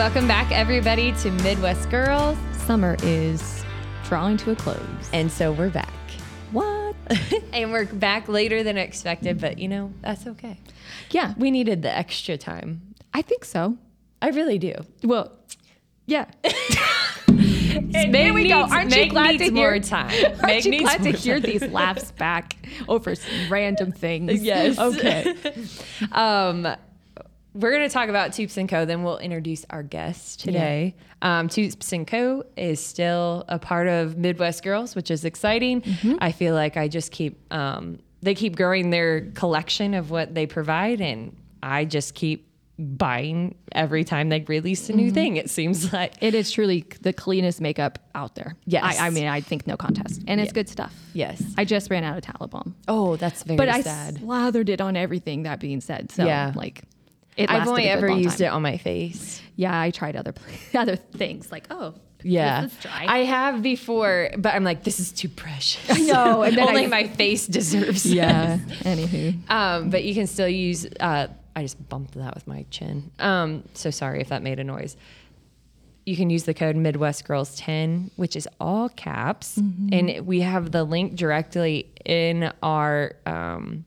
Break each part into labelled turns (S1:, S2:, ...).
S1: Welcome back, everybody, to Midwest Girls.
S2: Summer is drawing to a close.
S1: And so we're back.
S2: What?
S1: And we're back later than expected, but you know, that's okay.
S2: yeah,
S1: We needed the extra time.
S2: I think so.
S1: I really do.
S2: Well, yeah. There we go. Aren't you glad
S1: needs
S2: to
S1: more
S2: hear-
S1: time.
S2: Aren't
S1: Meg
S2: you glad to hear these laughs back over random things?
S1: Yes.
S2: Okay.
S1: Um, we're going to talk about Toups and Co. Then we'll introduce our guest today. Um, Toups and Co. is still a part of Midwest Girls, which is exciting.
S2: Mm-hmm.
S1: I feel like I just keep um, they keep growing their collection of what they provide, and I just keep buying every time they release a new
S2: Mm-hmm.
S1: thing. It seems like
S2: It is truly the cleanest makeup out there.
S1: Yes.
S2: I, I mean, I think no contest. And it's good stuff.
S1: yes.
S2: I just ran out of tallow balm.
S1: Oh, that's very
S2: But I
S1: sad.
S2: slathered it on everything, that being said. So,
S1: Yeah.
S2: like, it
S1: I've only
S2: lasted a good
S1: ever used
S2: time.
S1: it on my face.
S2: Yeah, I tried other other things like, oh,
S1: Yeah,
S2: dry.
S1: I have before, but I'm like, this is too precious.
S2: I know, and then
S1: only
S2: I-
S1: my face deserves.
S2: yeah.
S1: this.
S2: Anywho,
S1: Um, but you can still use. Uh, I just bumped that with my chin. Um, so sorry if that made a noise. You can use the code Midwest Girls 10, which is all caps, and we have the link directly in our um,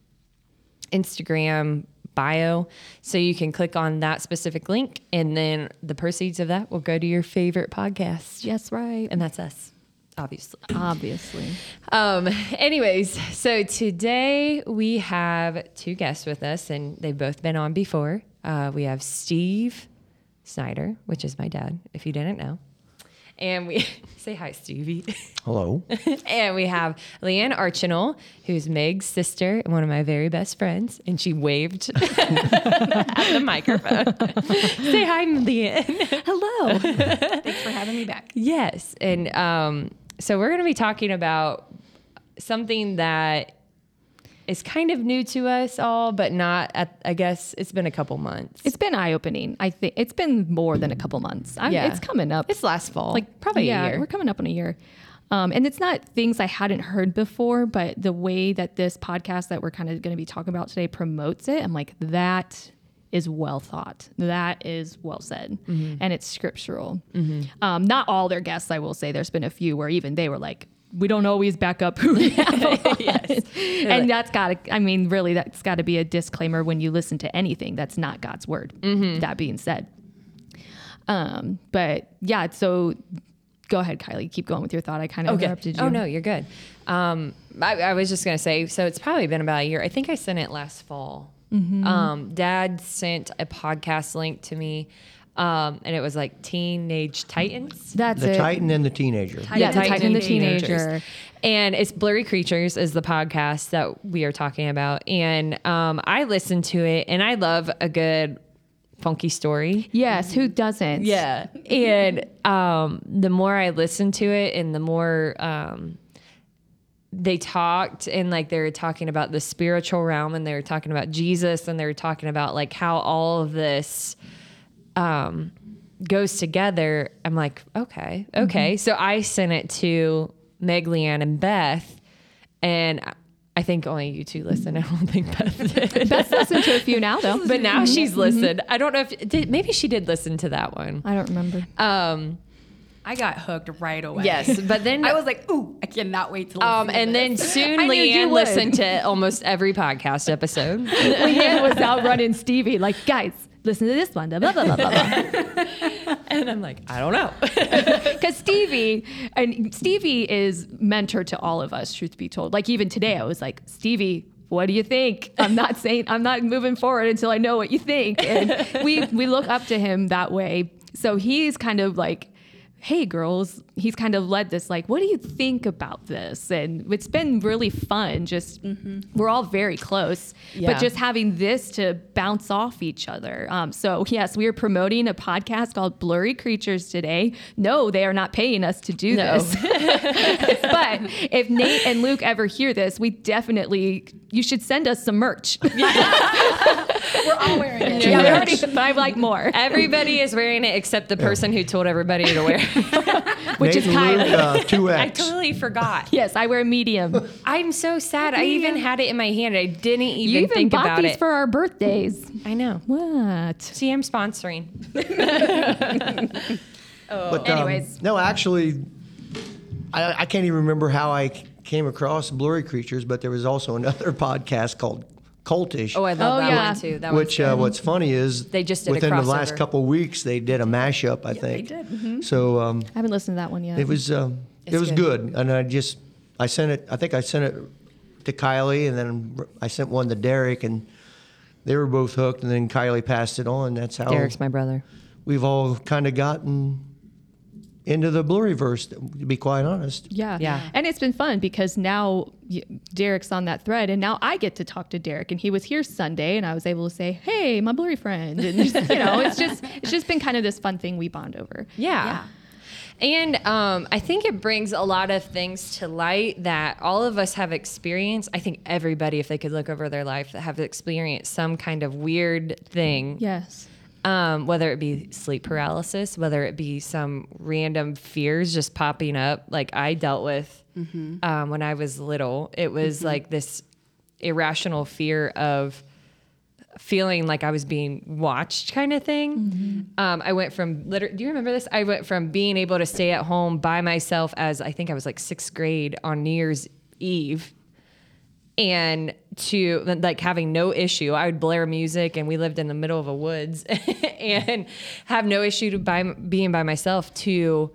S1: Instagram bio. So you can click on that specific link, and then the proceeds of that will go to your favorite podcast.
S2: yes, right.
S1: And that's us, obviously.
S2: Obviously.
S1: Um, anyways, so today we have two guests with us, and they've both been on before. Uh, we have Steve Snyder, which is my dad, if you didn't know. And we say hi, Stevie.
S3: Hello.
S1: and we have Leanne Archinal, who's Meg's sister and one of my very best friends. And she waved at the microphone. say hi, Leanne.
S2: Hello.
S4: Thanks for having me back.
S1: Yes. And um, so we're going to be talking about something that is kind of new to us all, but not at, I guess it's been a couple months.
S2: It's been eye opening. I think it's been more than a couple months. I'm,
S1: Yeah.
S2: It's coming up.
S1: it's last fall,
S2: like
S1: probably
S2: yeah,
S1: a year.
S2: We're coming up on a year. Um, and it's not things I hadn't heard before, but the way that this podcast that we're kind of going to be talking about today promotes it, I'm like, that is well thought. That is well said.
S1: Mm-hmm.
S2: And it's scriptural. Um, not all their guests, I will say. There's been a few where even they were like, we don't always back up who we have on." And that's got to, I mean, really, that's got to be a disclaimer when you listen to anything that's not God's word.
S1: Mm-hmm.
S2: That being said. Um, but yeah, so go ahead, Kylie. Keep going with your thought. I kind of interrupted you.
S1: Oh no, you're good. Um, I, I was just gonna say, so it's probably been about a year. I think I sent it last fall.
S2: Mm-hmm.
S1: Um, Dad sent a podcast link to me, um, and it was like Teenage Titans.
S2: That's
S3: The
S2: it.
S3: Titan and the Teenager.
S2: Yeah, the
S1: Titan
S2: Titan and the
S1: Teenagers.
S2: Teenager.
S1: And it's Blurry Creatures is the podcast that we are talking about. And um, I listened to it and I love a good funky story.
S2: Yes, who doesn't?
S1: Yeah. And um, the more I listened to it and the more um, they talked and like they were talking about the spiritual realm and they were talking about Jesus and they were talking about like how all of this um, goes together. I'm like, okay, okay. So I sent it to Meg, Leanne, and Beth. And I- I think only you two listened. I don't think Beth did.
S2: Beth's listened to a few now, though.
S1: But now she's listened. I don't know if did, maybe she did listen to that one.
S2: I don't remember.
S1: Um,
S4: I got hooked right away.
S1: yes, but then
S4: I was like, ooh, I cannot wait to listen
S1: um,
S4: to
S1: and then
S4: this.
S1: soon
S2: I you
S1: Leanne listened to almost every podcast episode.
S2: Leanne was out running Stevie, like, guys, listen to this one. Blah, blah, blah, blah, blah.
S1: and I'm like, I don't know.
S2: Because Stevie and Stevie is mentor to all of us, truth be told. Like even today, I was like, Stevie, what do you think? I'm not saying I'm not moving forward until I know what you think. And we we look up to him that way. So he's kind of like, hey girls, he's kind of led this like, what do you think about this? And it's been really fun. Just we're all very close,
S1: Yeah.
S2: but just having this to bounce off each other. Um, so yes, we are promoting a podcast called Blurry Creatures today. No, they are not paying us to do
S1: No.
S2: this. but if Nate and Luke ever hear this, we definitely you should send us some merch.
S4: We're all wearing it.
S2: yeah, we already, but I like more,
S1: Everybody is wearing it except the person who told everybody to wear it.
S2: which is
S3: Nate and Luke,
S2: Kylie.
S3: uh, 2X.
S1: I totally forgot.
S2: Yes, I wear medium.
S1: I'm so sad. I even had it in my hand. I didn't even,
S2: You even
S1: think
S2: bought
S1: about
S2: these
S1: it.
S2: for our birthdays.
S1: I know.
S2: What?
S1: See, I'm sponsoring.
S3: But, um,
S2: Anyways.
S3: no, actually, I, I can't even remember how I came across Blurry Creatures, but there was also another podcast called Cultish.
S1: Oh, I love
S2: Oh,
S1: that
S2: yeah.
S1: one too. That
S3: which uh,
S1: good.
S3: what's funny is
S1: They just did a
S3: within the last
S1: crossover.
S3: couple of weeks they did a mashup. I think they
S4: did. Mm-hmm.
S3: so. Um,
S2: I haven't listened to that one yet.
S3: it was um, it
S1: It's
S3: was
S1: good.
S3: good. and I just I sent it. I think I sent it to Kylie, and then I sent one to Derek, and they were both hooked. And then Kylie passed it on. That's how
S1: Derek's my brother.
S3: we've all kind of gotten into the Blurryverse. To be quite honest.
S2: Yeah.
S1: Yeah.
S2: And it's been fun because now Derek's on that thread and now I get to talk to Derek and he was here Sunday and I was able to say, "Hey, my blurry friend." And just, you know, it's just it's just been kind of this fun thing we bond over.
S1: Yeah. And um, I think it brings a lot of things to light that all of us have experienced. I think everybody, if they could look over their life, have experienced some kind of weird thing.
S2: Yes.
S1: Um, whether it be sleep paralysis, whether it be some random fears just popping up, like I dealt with um, when I was little. It was like this irrational fear of feeling like I was being watched, kind of thing. Um, I went from liter- Do you remember this? I went from being able to stay at home by myself as I think I was like sixth grade on New Year's Eve and to like having no issue i would blare music and we lived in the middle of a woods and have no issue to by, being by myself to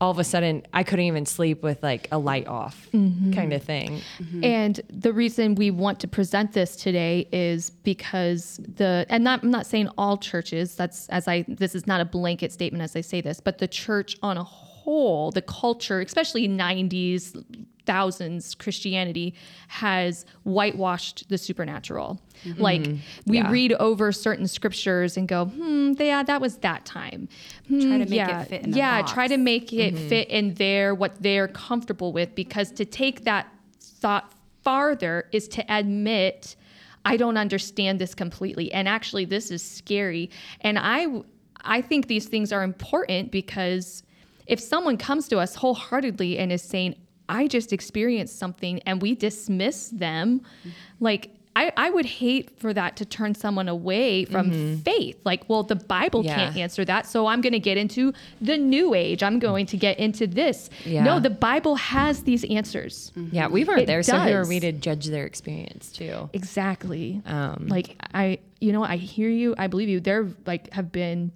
S1: all of a sudden i couldn't even sleep with like a light off mm-hmm. kind of thing. Mm-hmm.
S2: And the reason we want to present this today is because the and not I'm not saying all churches, that's as I this is not a blanket statement as I say this, but the church on a whole, the culture, especially 90s thousands Christianity has whitewashed the supernatural. Like we
S1: Yeah.
S2: read over certain scriptures and go, "Hmm, yeah, that was that time."
S4: Try to
S2: Hmm,
S4: make it
S2: yeah,
S4: fit in
S2: Yeah,
S4: box.
S2: try to make it fit in their what they're comfortable with because to take that thought farther is to admit I don't understand this completely and actually this is scary and I I think these things are important because if someone comes to us wholeheartedly and is saying I just experienced something and we dismiss them mm-hmm. like I, I would hate for that to turn someone away from mm-hmm. faith. Like, well, the Bible
S1: Yeah.
S2: can't answer that. So I'm going to get into the new age. I'm going to get into this.
S1: Yeah.
S2: No, the Bible has these answers. Mm-hmm.
S1: yeah we weren't
S2: It
S1: there so who are
S2: does.
S1: we to judge their experience too
S2: Exactly.
S1: Um,
S2: like I, you know, I hear you. I believe you. There, like, have been.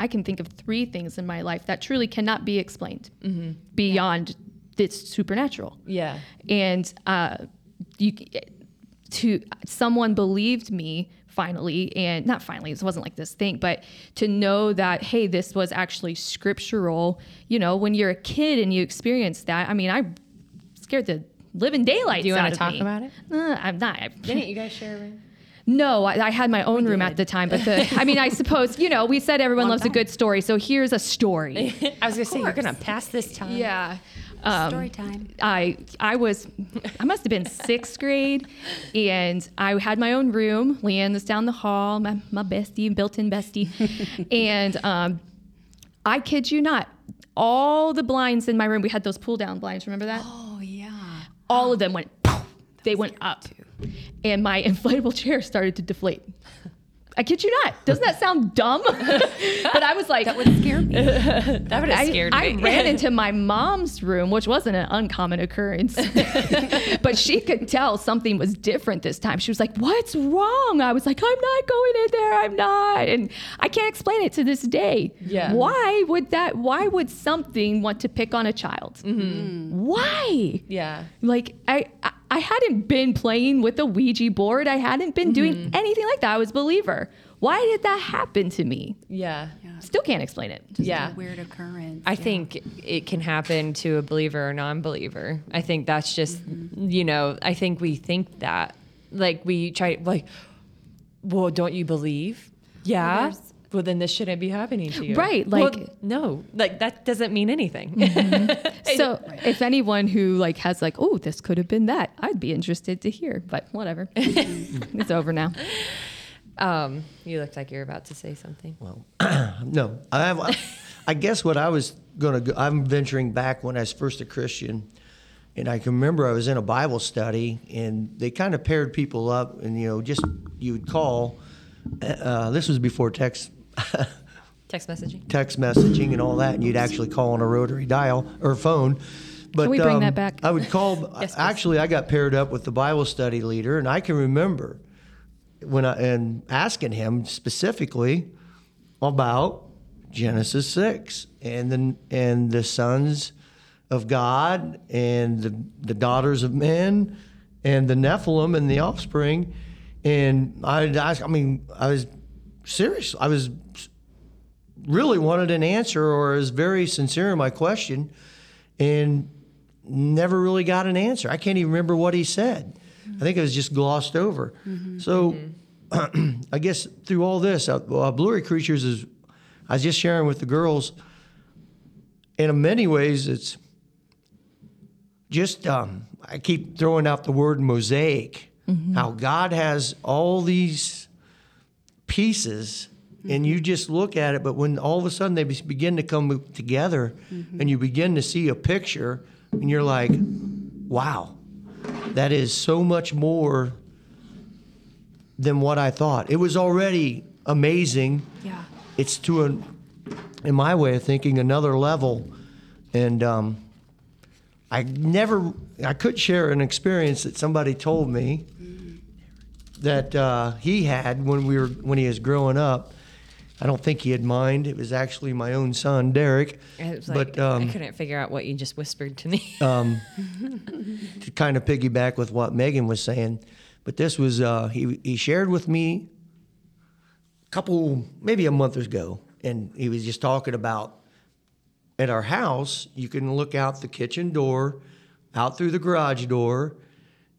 S2: I can think of three things in my life that truly cannot be explained beyond this supernatural.
S1: yeah
S2: and uh, you to someone believed me finally and not finally it wasn't like this thing but to know that hey this was actually scriptural you know when you're a kid and you experience that i mean i scared the living daylights
S1: do you want to talk
S2: me.
S1: about it
S2: Uh, i'm not
S1: didn't you guys share
S2: no, I, I had my own room at the time, but the, I mean, I suppose, you know, we said everyone loves a good story, so here's a story.
S1: i was gonna say you're gonna pass this time
S2: yeah. Um,
S4: Story time.
S2: I I was I must have been sixth grade, and I had my own room. Leanne was down the hall, my my bestie, built-in bestie, and um, I kid you not, all the blinds in my room. We had those pull-down blinds. Remember that?
S4: Oh yeah.
S2: All of them went. They went up, and my inflatable chair started to deflate. I kid you not. Doesn't that sound dumb? but I was like,
S4: That would scare me.
S1: that would have scared
S2: I
S1: me I
S2: ran into my mom's room, which wasn't an uncommon occurrence, but she could tell something was different this time. She was like, "What's wrong?" I was like, "I'm not going in there. I'm not," and I can't explain it to this day.
S1: Yeah.
S2: Why would that? Why would something want to pick on a child? Mm-hmm. Why?
S1: yeah
S2: Like I, I, I hadn't been playing with a Ouija board. I hadn't been doing mm-hmm. anything like that. I was a believer. Why did that happen to me?
S1: yeah
S2: Still can't explain it.
S4: Just
S1: Yeah.
S4: A weird occurrence.
S1: I
S4: yeah.
S1: think it can happen to a believer or non-believer. I think that's just, mm-hmm. you know, I think we think that, like we try, like, well, don't you believe? Yeah. Well,
S4: there's-
S1: then this shouldn't be happening to you.
S2: Right,
S1: Well,
S2: like-
S1: no, like that doesn't mean anything.
S2: So if anyone who like has like, oh, this could have been that, I'd be interested to hear. But whatever, it's over now.
S1: Um, you looked like you're about to say something.
S3: Well, no, I have. I guess what I was going to. go I'm venturing back when I was first a Christian, and I can remember I was in a Bible study, and they kind of paired people up, and you know, just you would call. Uh, this was before text.
S1: Text messaging.
S3: text messaging and all that, and you'd actually call on a rotary dial or phone. But
S2: we bring
S3: um,
S2: that back?
S3: I would call.
S1: Yes,
S3: actually, I got paired up with the Bible study leader, and I can remember when I and asking him specifically about Genesis six and the and the sons of God and the the daughters of men and the Nephilim and the offspring. And I, I, I mean, I was serious. I was really wanted an answer or was very sincere in my question and never really got an answer. I can't even remember what he said. I think it was just glossed over. So I guess through all this, uh, uh, Blurry Creatures is, I was just sharing with the girls, and in many ways, it's just, um, I keep throwing out the word mosaic, how God has all these pieces and you just look at it but when all of a sudden they begin to come together and you begin to see a picture and you're like wow that is so much more than what i thought. It was already amazing.
S4: Yeah.
S3: it's to a in my way of thinking another level. And um, i never i could share an experience that somebody told me that uh, he had when we were when he was growing up i don't think he had mind it was actually my own son derek
S1: was like,
S3: but um,
S1: I couldn't figure out what you just whispered to me.
S3: to kind of piggyback with what Megan was saying, but this was uh, he he shared with me a couple maybe a month ago, and he was just talking about at our house you can look out the kitchen door, out through the garage door,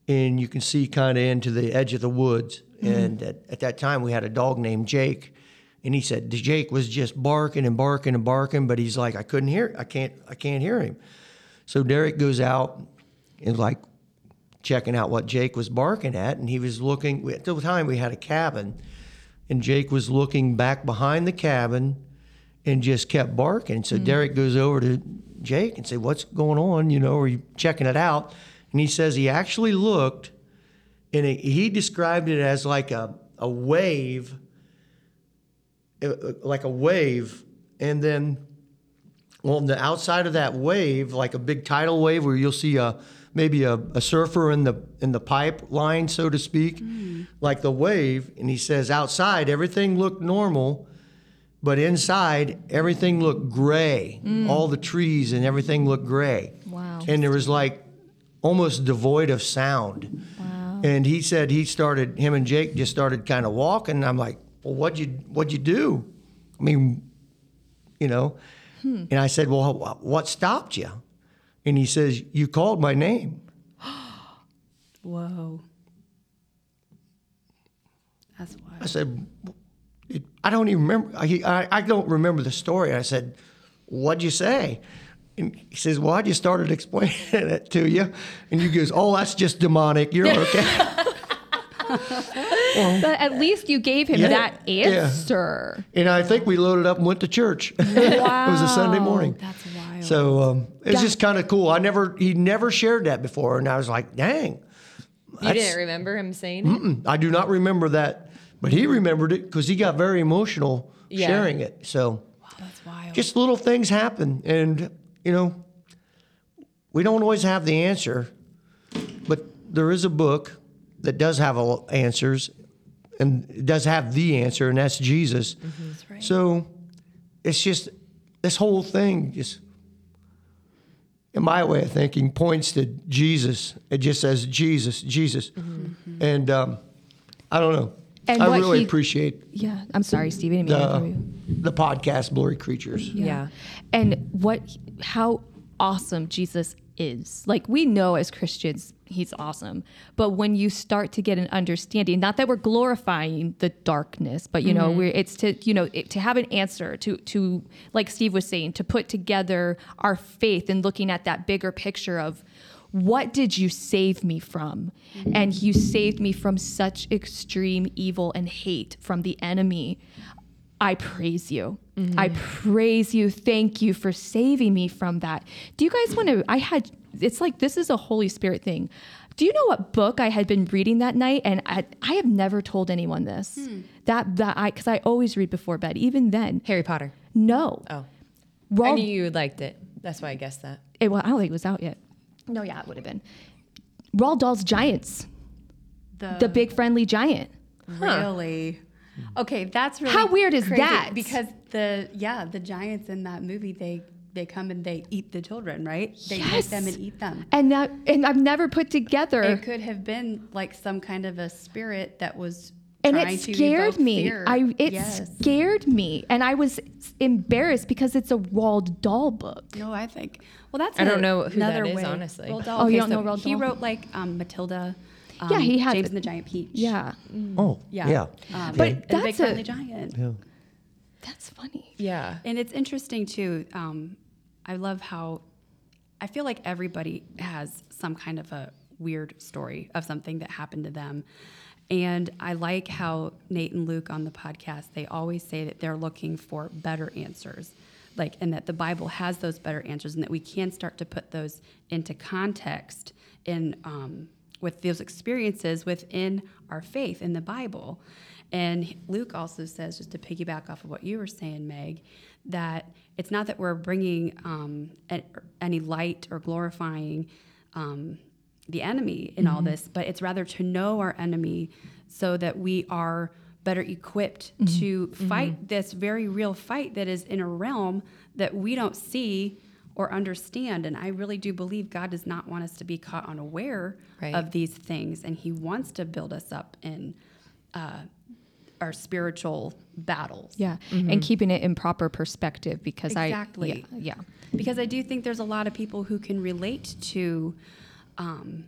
S3: and you can see kind of into the edge of the woods. And at, at that time we had a dog named Jake. And he said Jake was just barking and barking and barking, but he's like, I couldn't hear, I can't, I can't hear him. So Derek goes out and like checking out what Jake was barking at, and he was looking. At the time, we had a cabin, and Jake was looking back behind the cabin, and just kept barking. So hmm. Derek goes over to Jake and say, "What's going on? You know, are you checking it out?" And he says he actually looked, and it, he described it as like a a wave, like a wave, and then on the outside of that wave, like a big tidal wave, where you'll see a maybe a, a surfer in the in the pipeline, so to speak, mm. like the wave. And he says outside everything looked normal, but inside everything looked gray. Mm. All the trees and everything looked gray.
S2: Wow.
S3: And there was like almost devoid of sound.
S2: Wow.
S3: And he said he started him and Jake just started kind of walking. And I'm like, well, what'd you what'd you do? I mean, you know. Hmm. And I said, well, what stopped you? And he says, you called my name.
S4: Whoa. That's
S3: why.
S4: I
S3: said, I don't even remember. I, I, I don't remember the story. I said, what'd you say? And he says, well, I just started explaining it to you. And you goes, oh, that's just demonic. You're okay.
S2: But at least you gave him
S3: Yeah,
S2: that
S3: yeah.
S2: answer.
S3: and I think we loaded up and went to church. Wow. it was a Sunday morning.
S4: That's wild.
S3: So um, it's just kind of cool. I never, he never shared that before. And I was like, dang.
S1: you didn't remember him saying it?
S3: Mm, I do not remember that, but he remembered it because he got very emotional
S1: Yeah.
S3: sharing it. So wow,
S4: That's wild.
S3: just little things happen, and you know, we don't always have the answer, but there is a book that does have all answers, and it does have the answer, and that's Jesus.
S4: Mm-hmm, that's right.
S3: So it's just this whole thing just in my way of thinking points to Jesus. It just says Jesus, Jesus. Mm-hmm, mm-hmm. And um, I don't know.
S2: And
S3: I really
S2: he-
S3: appreciate
S2: Yeah. I'm sorry, Stevie. I didn't mean to
S3: the, the podcast Blurry Creatures.
S1: Yeah.
S2: And what, how awesome Jesus is. Like we know as Christians, he's awesome. But when you start to get an understanding, not that we're glorifying the darkness, but you know, mm-hmm. we're it's to you know it, to have an answer to to like Steve was saying, to put together our faith and looking at that bigger picture of what did you save me from? Mm-hmm. And you saved me from such extreme evil and hate from the enemy. I praise you. Mm-hmm. I praise you. Thank you for saving me from that. Do you guys want to? I had, it's like this is a Holy Spirit thing. Do you know what book I had been reading that night? And I, I have never told anyone this. Hmm. That, that I, because I always read before bed. Even then,
S1: Harry Potter.
S2: no.
S1: Oh, I knew you liked it. That's why I guessed that.
S2: it, well, I don't think it was out yet. No, yeah, it would have been. Roald Dahl's Giants,
S4: The,
S2: the big friendly giant.
S4: really. Okay, that's really
S2: How weird is
S4: crazy
S2: that?
S4: Because the yeah, the giants in that movie they they come and they eat the children, right? They take them and eat them.
S2: And that, and I've never put together.
S4: It could have been like some kind of a spirit that was
S2: and it scared me.
S4: fear.
S2: I it
S4: yes.
S2: scared me, and I was embarrassed because it's a Roald Dahl book.
S4: No, I think. Well, that's
S1: I don't know who that
S4: another
S1: is,
S4: way.
S1: honestly.
S4: Roald Dahl,
S2: Oh, you don't know
S4: so
S2: Roald
S4: He wrote like um, Matilda. Um,
S2: Yeah, he had
S4: James
S2: the-
S4: and the Giant Peach.
S2: Yeah,
S3: Oh,
S4: yeah,
S3: yeah.
S4: Um,
S2: But
S4: and the
S2: that's
S4: Big
S2: a-
S4: Friendly Giant.
S3: yeah.
S2: that's funny.
S1: Yeah.
S4: And it's interesting too. Um, I love how I feel like everybody has some kind of a weird story of something that happened to them. And I like how Nate and Luke on the podcast, they always say that they're looking for better answers. Like, and that the Bible has those better answers, and that we can start to put those into context in um, with those experiences within our faith in the Bible. And Luke also says, just to piggyback off of what you were saying, Meg, that it's not that we're bringing um, any light or glorifying um, the enemy in all this, but it's rather to know our enemy so that we are better equipped to fight this very real fight that is in a realm that we don't see or understand. And I really do believe God does not want us to be caught unaware
S1: Right.
S4: of these things, and He wants to build us up in uh, our spiritual battles.
S2: Yeah, and keeping it in proper perspective because
S4: Exactly.
S2: I yeah, yeah.
S4: because I do think there's a lot of people who can relate to um,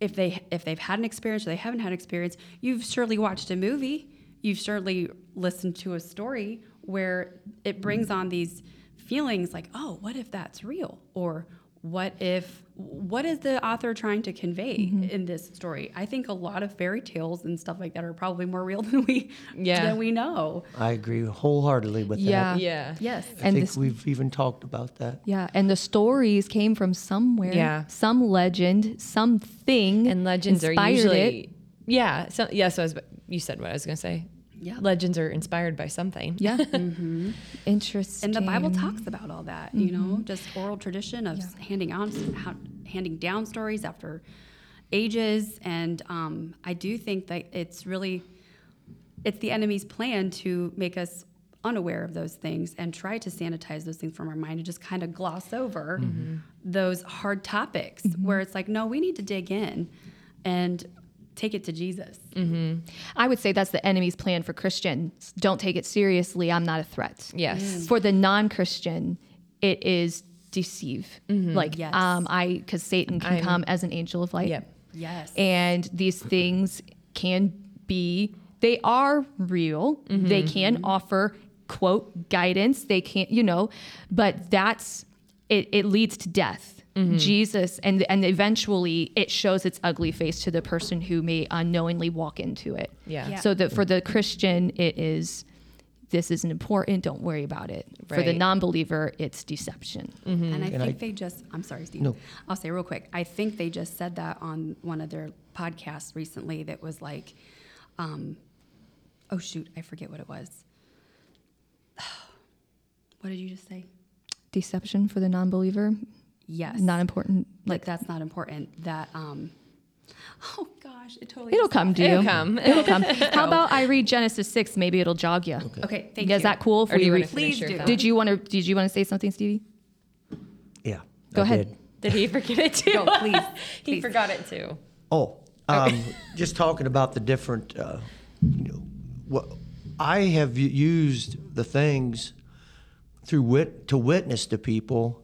S4: if they if they've had an experience or they haven't had an experience. You've surely watched a movie. You've surely listened to a story where it brings on these feelings like, oh, what if that's real? Or what if what is the author trying to convey mm-hmm. in this story? I think a lot of fairy tales and stuff like that are probably more real than we
S1: Yeah.
S4: than we know.
S3: I agree wholeheartedly with
S2: Yeah.
S3: that.
S1: Yeah.
S4: Yes.
S3: I
S2: And
S3: think
S2: this-
S3: we've even talked about that.
S2: Yeah, and the stories came from somewhere.
S1: Yeah.
S2: some legend, something,
S1: And legends are usually
S2: it.
S1: yeah. So yeah. So I was, you said what I was gonna say.
S4: Yeah.
S1: Legends are inspired by something.
S2: Yeah, mm-hmm. interesting.
S4: And the Bible talks about all that, you know, mm-hmm. just oral tradition of handing on, handing down stories after ages. And um, I do think that it's really, it's the enemy's plan to make us unaware of those things and try to sanitize those things from our mind and just kind of gloss over mm-hmm. those hard topics where it's like, no, we need to dig in and take it to Jesus. Mm-hmm.
S2: I would say that's the enemy's plan for Christians. Don't take it seriously. I'm not a threat.
S1: Yes.
S2: For the non-Christian, it is deceive. Mm-hmm. Like
S4: Yes.
S2: um, I because Satan can
S1: I'm-
S2: come as an angel of light.
S1: Yep.
S4: Yes.
S2: and these things can be they are real mm-hmm. they can offer quote guidance they can't you know but that's it, it leads to death jesus and and eventually it shows its ugly face to the person who may unknowingly walk into it
S1: Yeah.
S4: Yeah.
S2: so that for the christian it is this isn't important don't worry about it for the non-believer it's deception
S4: And I
S3: And
S4: think
S3: I-
S4: they just, I'm sorry, Steve.
S3: No.
S4: I'll say real quick. I think they just said that on one of their podcasts recently that was like, um, oh, shoot, I forget what it was. What did you just say?
S2: deception for the non-believer
S4: Yes.
S2: not important
S4: like that's not important. That, um, oh gosh, it totally.
S2: It'll come
S4: left.
S2: to you.
S1: It'll come.
S2: It'll come. How about I read Genesis six? Maybe it'll jog you.
S4: Okay, thank you.
S2: Is that cool? If
S1: Or do
S2: we
S1: you
S2: read?
S4: Please do.
S2: Did you want to? Did you want to say something, Stevie?
S3: Yeah.
S2: Go
S3: I
S2: ahead.
S3: did.
S1: Did he forget it too?
S4: Go, please,
S1: he
S4: please.
S1: forgot it too.
S3: Oh, um, just talking about the different, uh, you know, what I have used the things through wit to witness to people,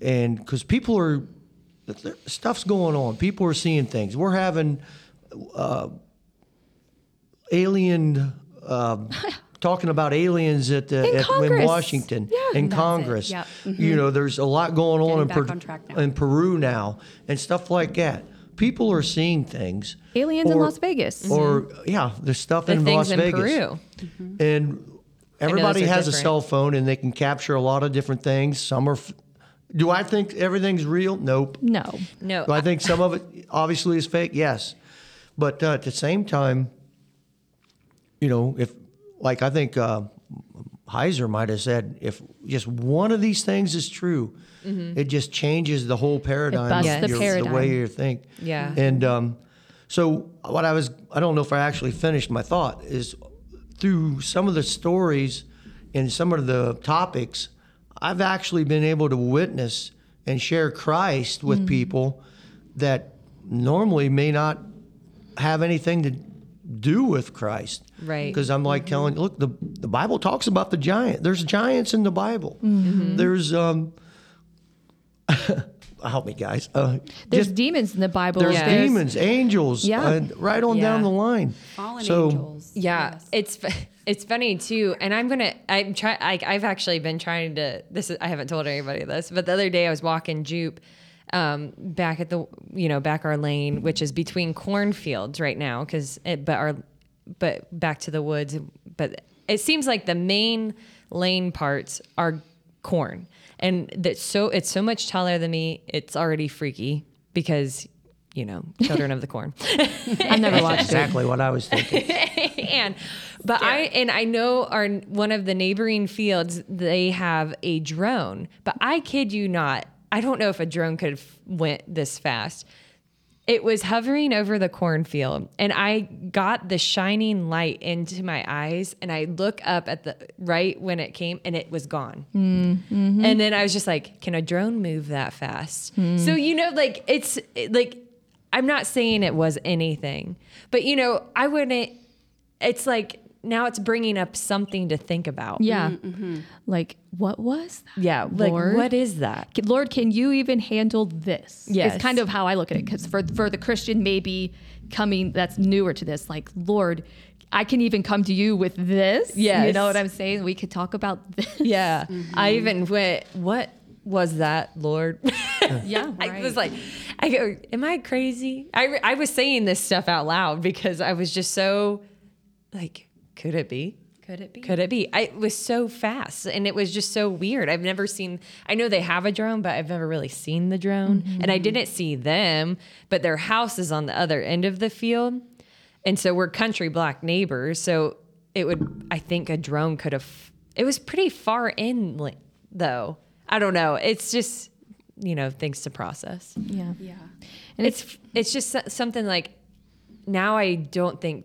S3: and because people are stuff's going on, people are seeing things. We're having uh, alien um talking about aliens at the
S2: In
S3: at, in. Washington
S2: Yeah.
S3: in. Congress.
S4: Yep.
S3: You know, there's a lot going on
S4: Getting
S3: in, Per-
S4: on
S3: in Peru now and stuff like that. People are seeing things.
S2: Aliens in Las Vegas.
S3: Or yeah, there's stuff
S1: The
S3: in Las
S1: in
S3: Vegas.
S1: Peru.
S3: And everybody has a cell phone and they can capture a lot of different things. Some are. F- Do I think everything's real? Nope.
S2: no.
S1: No,
S3: Do I think some of it obviously is fake? Yes. But uh, at the same time, you know, if, like I think uh, Heiser might have said, if just one of these things is true, it just changes the whole paradigm,
S2: busts
S3: of
S1: the
S3: your-
S2: paradigm.
S3: way you think.
S1: Yeah.
S3: And um, so what I was, I don't know if I actually finished my thought, is through some of the stories and some of the topics, I've actually been able to witness and share Christ with people that normally may not have anything to do with Christ.
S1: Right.
S3: Because I'm like telling, look, the, the Bible talks about the giant. There's giants in the Bible. There's, um, help me, guys. Uh,
S2: There's
S3: just-
S2: demons in the Bible.
S3: there's
S1: Yeah.
S2: There's-
S3: demons, angels,
S2: Yeah.
S3: uh, right on down the line.
S4: Fallen
S3: so,
S4: angels.
S1: Yeah,
S4: Yes.
S1: it's fu- it's funny too, and I'm gonna I'm try I, I've actually been trying to this is I haven't told anybody this, but the other day I was walking Jupe, um, back at the you know back our lane, which is between cornfields right now, because it but our but back to the woods, but it seems like the main lane parts are corn, and that so it's so much taller than me, it's already freaky because you know children of the corn.
S2: I've never watched it.
S3: exactly what I was thinking.
S1: and but I and I know our one of the neighboring fields they have a drone, but I kid you not, I don't know if a drone could have went this fast. It was hovering over the cornfield, and I got the shining light into my eyes, and I look up at the right when it came, and it was gone.
S2: Mm-hmm.
S1: And then I was just like, "Can a drone move that fast?" So you know, like it's like I'm not saying it was anything, but you know, I wouldn't. It's like now it's bringing up something to think about.
S2: Yeah.
S3: Mm-hmm.
S2: Like, what was that?
S1: yeah. Like,
S2: Lord?
S1: what is that?
S2: Lord, can you even handle this?
S1: Yes.
S2: It's kind of how I look at it. Because for, for the Christian, maybe coming that's newer to this, like, Lord, I can even come to you with this. Yeah.
S1: You
S2: know what I'm saying? We could talk about this.
S1: Yeah. I even went, "What was that, Lord?"
S2: Yeah.
S1: I was like, I go, am I crazy? I, I was saying this stuff out loud because I was just so like, could it be?
S4: Could it be?
S1: Could it be? I, it was so fast and it was just so weird. I've never seen, I know they have a drone, but I've never really seen the drone. And I mm-hmm. didn't see them, but their house is on the other end of the field. And so we're country black neighbors. So it would, I think a drone could have, it was pretty far in though. I don't know. It's just, you know, things to process.
S2: yeah.
S4: Yeah.
S2: And
S1: It's, it's just something like now I don't think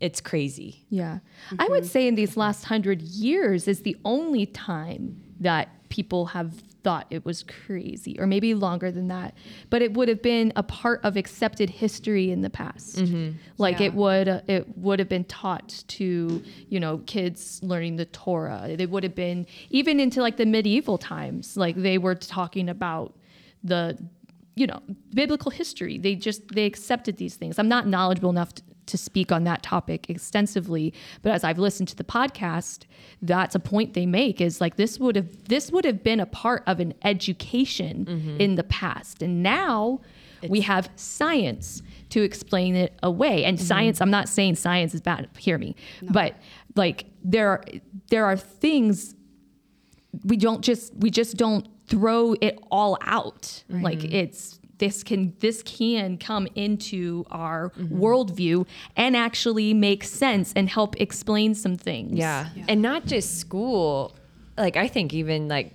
S1: it's crazy.
S2: Yeah. I would mm-hmm. say in these last hundred years is the only time that people have thought it was crazy, or maybe longer than that. But it would have been a part of accepted history in the past. Mm-hmm. Like
S4: Yeah.
S2: it would it would have been taught to, you know, kids learning the Torah. It would have been even into like the medieval times. Like they were talking about the you know biblical history they just they accepted these things i'm not knowledgeable enough to, to speak on that topic extensively but as i've listened to the podcast that's a point they make is like this would have this would have been a part of an education mm-hmm. in the past. And now we have science to explain it away. And mm-hmm. science i'm not saying science is bad hear me but like there are there are things we don't just we just don't throw it all out. Like mm-hmm. it's this can this can come into our mm-hmm. worldview and actually make sense and help explain some things
S1: Yeah. And not just school. Like I think even like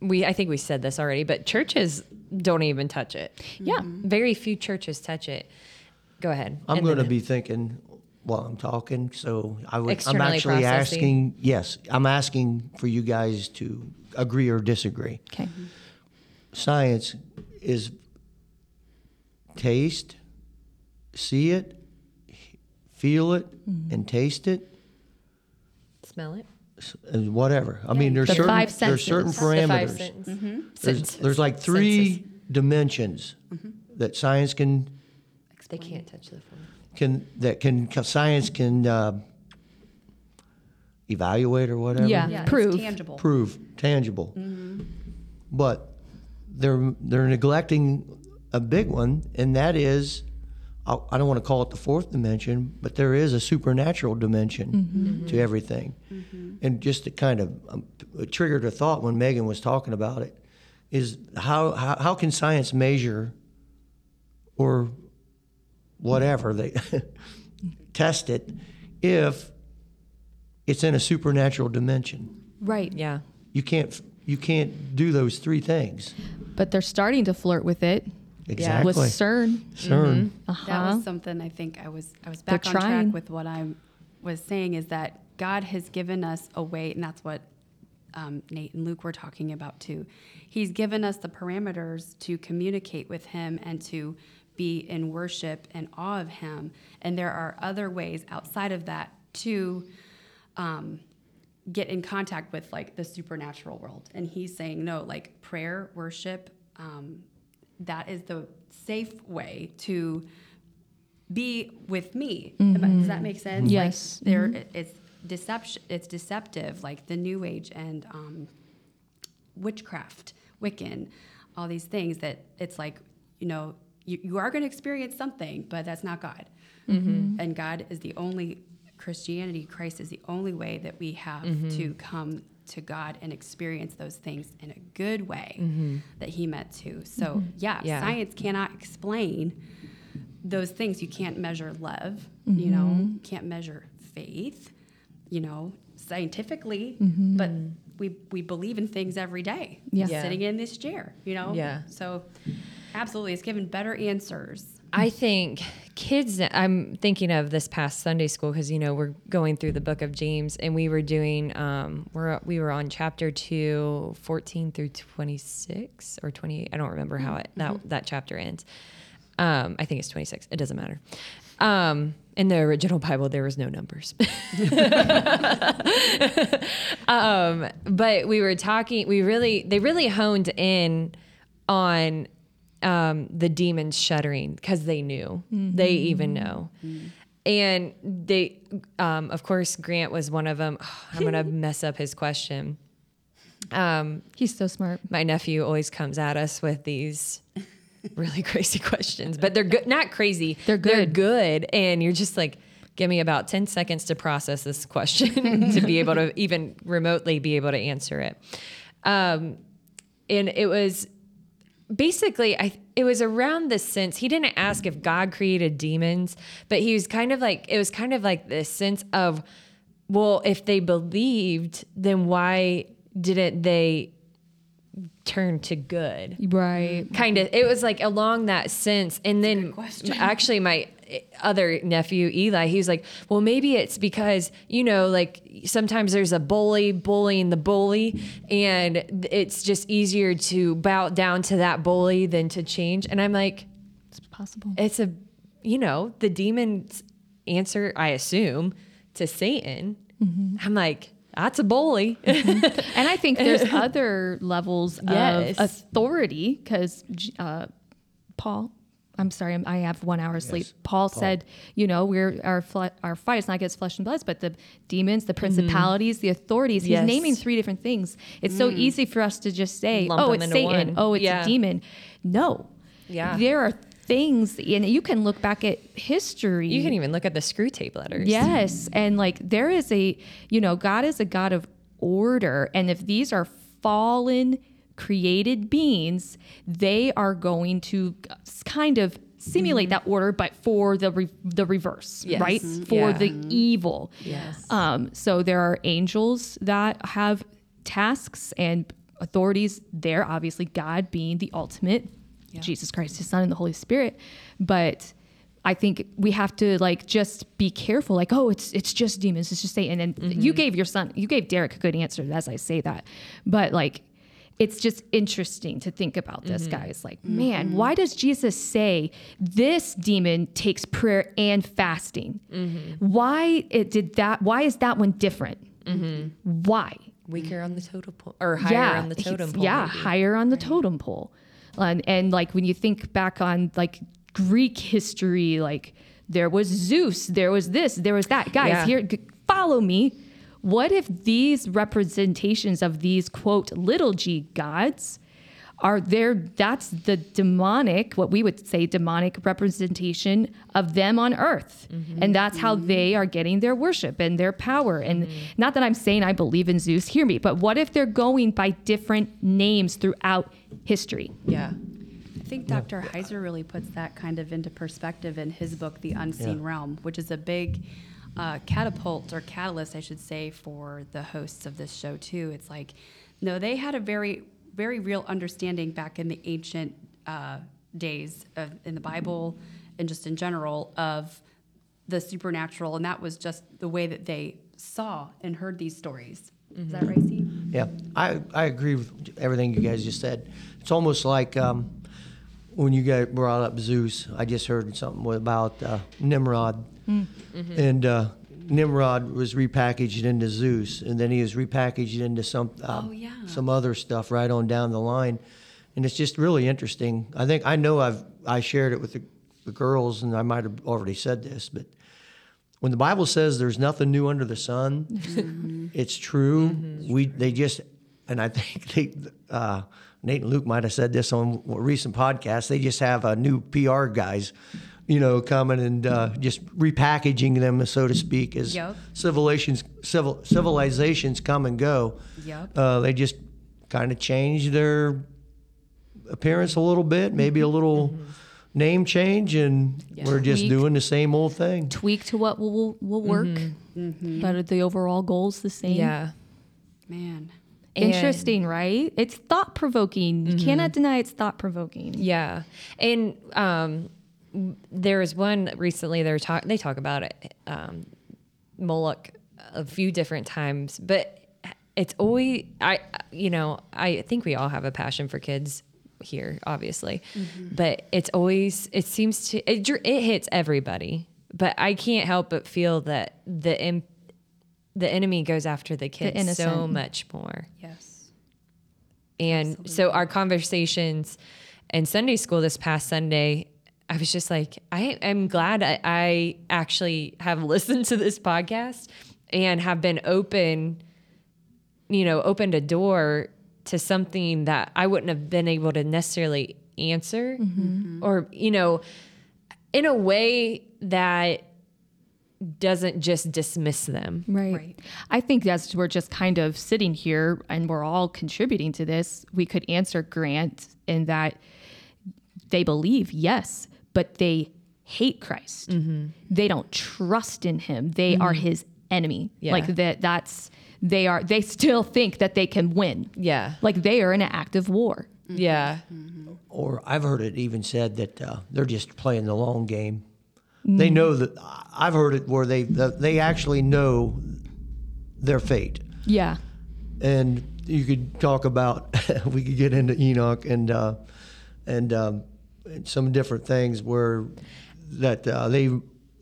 S1: we I think we said this already, but churches don't even touch it.
S2: yeah mm-hmm.
S1: Very few churches touch it. Go ahead.
S3: I'm going to
S1: then-
S3: be thinking while I'm talking. So I would, I'm actually
S1: processing.
S3: asking, yes, I'm asking for you guys to agree or disagree.
S2: okay mm-hmm.
S3: Science is taste, see it, feel it,
S1: Mm-hmm.
S3: and taste it,
S1: smell it.
S3: s- whatever. I mean, there's
S2: The
S3: certain
S2: five
S3: there's certain
S2: senses.
S1: The five
S3: parameters. There's, there's like three
S1: Senses.
S3: dimensions that science can
S1: They can't touch the phone.
S3: can that can science can uh, evaluate or whatever.
S2: Yeah.
S4: Yeah,
S2: Prove.
S4: Tangible.
S3: prove tangible. But they're they're neglecting a big one, and that is I, I don't want to call it the fourth dimension, but there is a supernatural dimension to everything. And just to kind of um, it triggered a thought when Megan was talking about it is how how, how can science measure or whatever they test it if it's in a supernatural dimension
S2: Right.
S1: Yeah.
S3: you can't you can't do those three things
S2: But they're starting to flirt with it
S3: exactly
S2: with CERN.
S3: CERN.
S2: Uh-huh.
S4: That was something I think I was I was
S2: They're
S4: back on
S2: trying.
S4: track with what I was saying is that God has given us a way, and that's what um, Nate and Luke were talking about too. He's given us the parameters to communicate with Him and to be in worship and awe of Him. And there are other ways outside of that to um, get in contact with like the supernatural world. And He's saying no, like prayer, worship. Um, that is the safe way to be with me. I- Does that mm-hmm. make sense?
S2: Yes.
S4: Like there, mm-hmm. it- it's deception. It's deceptive, like the New Age and um, witchcraft, Wiccan, all these things that it's like you know you, you are going to experience something, but that's not God. Mm-hmm. And God is the only Christianity. Christ is the only way that we have to come to God and experience those things in a good way mm-hmm. that He meant to. So mm-hmm. yeah,
S1: Yeah.
S4: science cannot explain those things you can't measure love you mm-hmm. know can't measure faith you know scientifically but we we believe in things every day
S2: Yeah.
S1: Yeah.
S4: sitting in this chair you know
S1: Yeah.
S4: so absolutely it's given better answers
S1: I think kids, I'm thinking of this past Sunday school because, you know, we're going through the book of James and we were doing, um, we're, we were on chapter 2, 14 through 26 or 28. I don't remember how it, that, that chapter ends. Um, I think it's 26. It doesn't matter. Um, in the original Bible, there was no numbers. um, but we were talking, we really, they really honed in on um, the demons shuddering because they knew, they even know. And they, um, of course, Grant was one of them. I'm going to mess up his question. Um,
S2: He's so smart.
S1: my nephew always comes at us with these really crazy questions, but they're good, not crazy.
S2: They're good.
S1: They're
S2: good.
S1: good. And you're just like, give me about 10 seconds to process this question to be able to even remotely be able to answer it. Um, and it was basically I it was around the sense he didn't ask if God created demons, but he was kind of like it was kind of like this sense of well, if they believed, then why didn't they turn to good?
S2: Right.
S1: kind of it was like along that sense and then actually my other nephew eli he was like well maybe it's because you know like sometimes there's a bully bullying the bully and it's just easier to bow down to that bully than to change. And i'm like
S2: It's possible.
S1: it's a you know the demon's answer i assume to satan. I'm like that's a bully.
S2: And I think there's other levels
S1: Yes.
S2: of authority because uh, Paul, I'm sorry, I'm- I have one hour of sleep. Paul, said, you know, we're our fle- our fight is not against flesh and blood, but the demons, the mm. principalities, the authorities. He's
S1: Yes.
S2: naming three different things. It's so mm. easy for us to just say,
S1: Lump
S2: oh, it's Satan.
S1: one.
S2: Oh, it's
S1: Yeah.
S2: a demon. No.
S1: Yeah.
S2: There are things, and you can look back at history.
S1: you can even look at the Screwtape Letters
S2: Yes. And like there is a, you know, God is a God of order. And if these are fallen created beings, they are going to kind of simulate that order, but for the re- the reverse,
S1: Yes.
S2: right?
S1: Mhm.
S2: For
S1: Yeah.
S2: the evil.
S1: Yes.
S2: Um, so there are angels that have tasks and authorities there, obviously, God being the ultimate, Jesus Christ, his son, and the Holy Spirit. But I think we have to like just be careful, like, oh, it's it's just demons, it's just Satan. And you gave your son, you gave Derek a good answer as I say that. But like it's just interesting to think about this, mm-hmm. guys. Like, man, mm-hmm. why does Jesus say this demon takes prayer and fasting? Mm-hmm. Why it did that? Why is that one different? Why?
S1: weaker on the totem pole or higher on the totem pole.
S2: Yeah,
S1: maybe.
S2: higher on the totem pole. And, and like when you think back on like Greek history, like there was Zeus, there was this, there was that. Guys,
S1: Yeah.
S2: here, g- follow me. What if these representations of these quote little g gods are there that's the demonic what we would say demonic representation of them on earth mm-hmm. and that's how they mm-hmm. are getting their worship and their power and mm-hmm. not that i'm saying i believe in zeus hear me but what if they're going by different names throughout history
S1: Yeah.
S4: I think Dr. Heiser really puts that kind of into perspective in his book, The Unseen
S3: Yeah.
S4: Realm, which is a big uh, catapult or catalyst, I should say, for the hosts of this show, too. It's like, no, they had a very, very real understanding back in the ancient uh, days of, in the Bible and just in general of the supernatural. And that was just the way that they saw and heard these stories. Is that right, Steve?
S3: Yeah, I, I agree with everything you guys just said. It's almost like um, when you guys brought up Zeus, I just heard something about uh, Nimrod. And uh, Nimrod was repackaged into Zeus, and then he was repackaged into some, uh,
S4: Oh, yeah.
S3: some other stuff right on down the line. And it's just really interesting. I think, I know I've I shared it with the, the girls, and I might have already said this, but when the Bible says there's nothing new under the sun, it's true. We they just and I think they uh, Nate and Luke might have said this on a recent podcast. They just have uh, new PR guys, you know, coming and uh, just repackaging them, so to speak, as
S4: Yep.
S3: civilizations civil civilizations come and go.
S4: Yep.
S3: Uh, they just kind of change their appearance a little bit, maybe a little name change, and we're just
S2: Tweak.
S3: doing the same old thing.
S2: tweak to what will will, will work but the overall goal's the same
S1: Yeah.
S4: Man.
S1: And-
S2: Interesting, right? It's thought provoking. You cannot deny it's thought provoking.
S1: Yeah, and um, there was one recently. They talk. They talk about it, um, Moloch, a few different times, but it's always I. You know, I think we all have a passion for kids here, obviously, but it's always it seems to it, it hits everybody. But I can't help but feel that the the enemy goes after the kids so much more.
S4: Yes.
S1: And so our conversations in Sunday school this past Sunday, I was just like, I am glad I, I actually have listened to this podcast and have been open, you know, opened a door to something that I wouldn't have been able to necessarily answer mm-hmm. or, you know, in a way that doesn't just dismiss them.
S2: Right.
S4: Right.
S2: I think as we're just kind of sitting here and we're all contributing to this, we could answer Grant in that they believe, yes, but they hate Christ. They don't trust in him. They are his enemy.
S1: Yeah.
S2: Like that that's they are they still think that they can win.
S1: Yeah.
S2: Like they are in an active war.
S1: Yeah.
S3: or I've heard it even said that uh, they're just playing the long game.
S2: Mm.
S3: They know that I've heard it where they they actually know their fate,
S2: Yeah.
S3: and you could talk about we could get into Enoch and uh, and, um, and some different things where that uh, they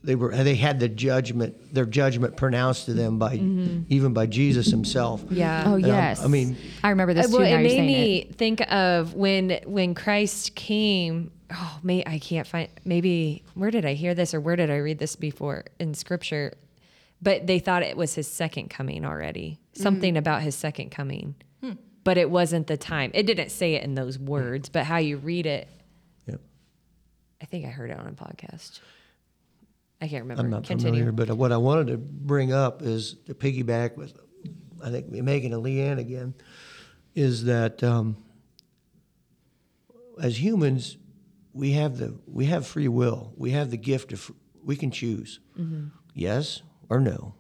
S3: they were they had the judgment their judgment pronounced to them by even by Jesus himself.
S1: Yeah.
S2: Oh
S3: um,
S2: yes.
S3: I mean-
S2: I remember this
S1: Uh,
S2: too.
S1: well, it made me
S2: it.
S1: think of when when Christ came. Oh, may I can't find. Maybe where did I hear this or where did I read this before in Scripture? But they thought it was his second coming already. Something about his second coming, but it wasn't the time. It didn't say it in those words, but how you read it. I think I heard it on a podcast. I can't remember.
S3: I'm not
S1: Continue.
S3: familiar, but what I wanted to bring up is to piggyback with, I think Megan and Leanne again, is that um, as humans, we have the we have free will. We have the gift of we can choose, yes or no.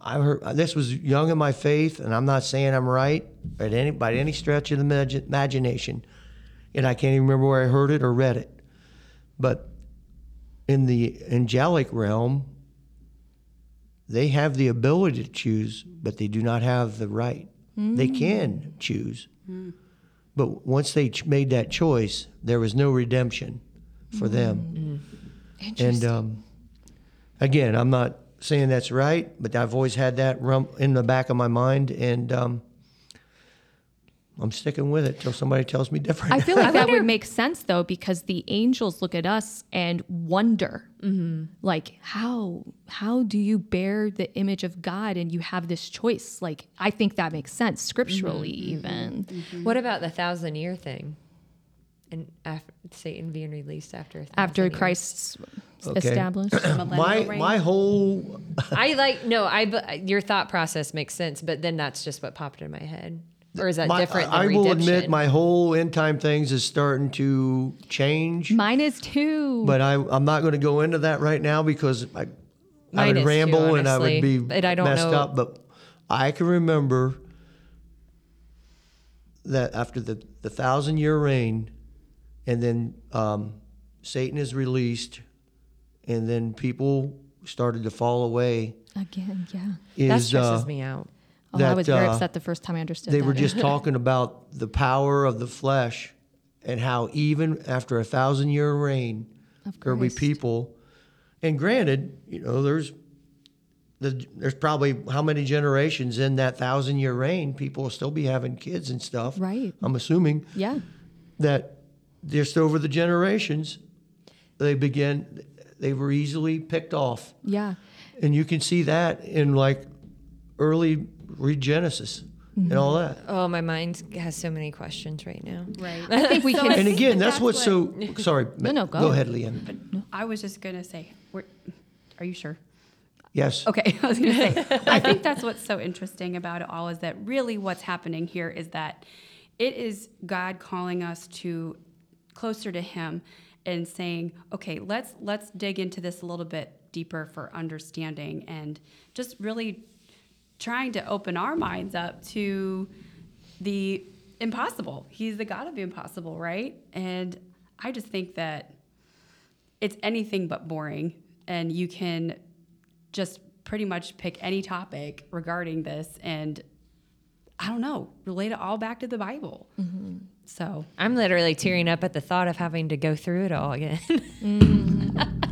S3: I heard this was young in my faith, and I'm not saying I'm right at any by any stretch of the imagi- imagination, and I can't even remember where I heard it or read it, but in the angelic realm, they have the ability to choose, but they do not have the right. They can choose. But once they ch- made that choice, there was no redemption for them. And um, again, I'm not saying that's right, but I've always had that rum in the back of my mind. And um, I'm sticking with it till somebody tells me different.
S2: I feel like that
S1: wonder-
S2: would make sense though, because the angels look at us and wonder, mm-hmm. like how how do you bear the image of God and you have this choice? Like I think that makes sense scripturally, mm-hmm, mm-hmm, even.
S1: What about the thousand year thing? And af- Satan being released after
S2: After
S1: years?
S2: Christ's
S3: Okay.
S2: established.
S3: my
S4: reign.
S3: my whole
S1: I like no. I uh, your thought process makes sense, but then that's just what popped in my head. Or is that
S3: my,
S1: different?
S3: I
S1: than
S3: will admit my whole end time things is starting to change.
S2: Mine is too.
S3: but I, I'm not going to go into that right now because I, I would
S1: is too,
S3: ramble and I would be
S1: but I don't
S3: messed
S1: know-
S3: up. But I can remember that after the, the thousand year reign, and then um, Satan is released, and then people started to fall away.
S2: Again, yeah.
S1: that
S3: Is
S1: stresses
S3: uh,
S1: me out.
S2: Oh, I was very
S3: uh,
S2: upset the first time I understood
S3: they
S2: that.
S3: were just talking about the power of the flesh and how even after a thousand year reign, there'll be people. And granted, you know, there's the, there's probably how many generations in that thousand year reign, people will still be having kids and stuff.
S2: Right.
S3: I'm assuming
S2: yeah.
S3: that just over the generations, they begin, they were easily picked off.
S2: Yeah.
S3: And you can see that in like early read Genesis and all that.
S1: Oh, my mind has so many questions right now.
S4: Right.
S2: I think we
S4: So
S2: can
S3: And again,
S4: that
S3: that's, what's so. Sorry,
S2: No, no, go.
S3: go ahead, Leanne.
S4: I was just gonna say, we're, are you sure?
S3: Yes.
S4: Okay, I was gonna say, I think that's what's so interesting about it all is that really what's happening here is that it is God calling us to closer to Him and saying, okay, let's let's dig into this a little bit deeper for understanding and just really trying to open our minds up to the impossible. He's the God of the impossible, right? And I just think that it's anything but boring and you can just pretty much pick any topic regarding this and I don't know, relate it all back to the Bible. Mm-hmm. So
S1: I'm literally tearing up at the thought of having to go through it all again. Mm-hmm.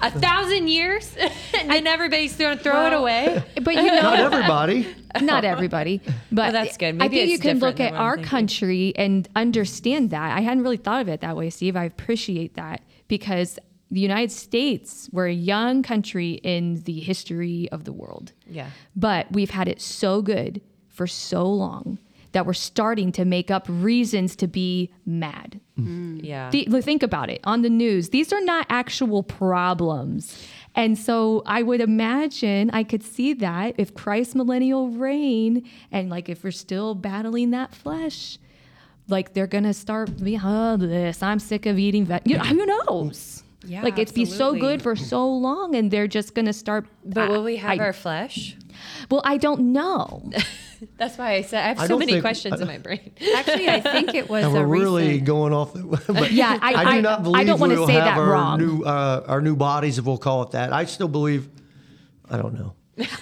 S1: a thousand years, and then everybody's going to throw it away.
S2: But you know,
S3: Not everybody.
S2: not everybody, but
S1: that's good.
S2: I
S1: Maybe
S2: think you
S1: it's
S2: can look at our
S1: thinking.
S2: country and understand that. I hadn't really thought of it that way, Steve. I appreciate that because the United States, we're a young country in the history of the world.
S1: Yeah.
S2: But we've had it so good for so long that we're starting to make up reasons to be mad. Mm.
S1: Yeah.
S2: The, think about it on the news. These are not actual problems. And so I would imagine I could see that if Christ's millennial reign and like if we're still battling that flesh, like they're gonna start being, oh, this, I'm sick of eating vet. You know, who knows?
S4: Yeah,
S2: like it's be so good for so long and they're just gonna start.
S1: but will we have
S2: I-
S1: our flesh?
S2: Well, I don't know.
S1: That's why I said I have
S3: I
S1: so
S3: don't
S1: many
S3: think-
S1: questions in my brain.
S4: actually I think it was
S3: And we're really
S4: recent
S3: going off. The, but
S2: Yeah, I-
S3: I
S2: I-
S3: do not
S2: I
S3: believe
S2: don't wanna
S3: we will
S2: say
S3: have
S2: that
S3: our
S2: wrong.
S3: new uh, our new bodies, if we'll call it that. I still believe. I don't know.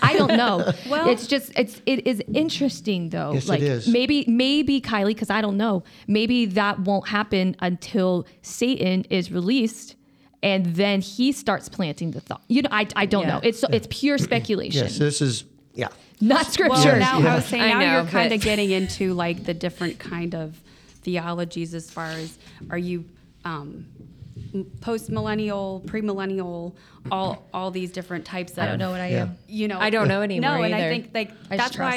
S2: I don't know.
S4: Well-
S2: it's just it's it is interesting though.
S3: Yes, it
S2: like
S3: is.
S2: maybe maybe Kylie, because I don't know. Maybe that won't happen until Satan is released, and then he starts planting the thought. You know, I I don't
S1: Yeah.
S2: know. It's it's pure speculation,
S3: Yes, this is. Yeah.
S2: not scripture.
S4: Well, now
S3: Yeah.
S4: I was saying
S1: I
S4: now
S1: know,
S4: you're kind of getting into like the different kind of theologies as far as are you um, post millennial, pre-millennial, all all these different types of
S2: I don't know what I
S3: Yeah.
S2: am.
S4: you know
S1: I don't know anymore
S4: No, and I think like
S2: I
S4: that's
S2: just
S4: why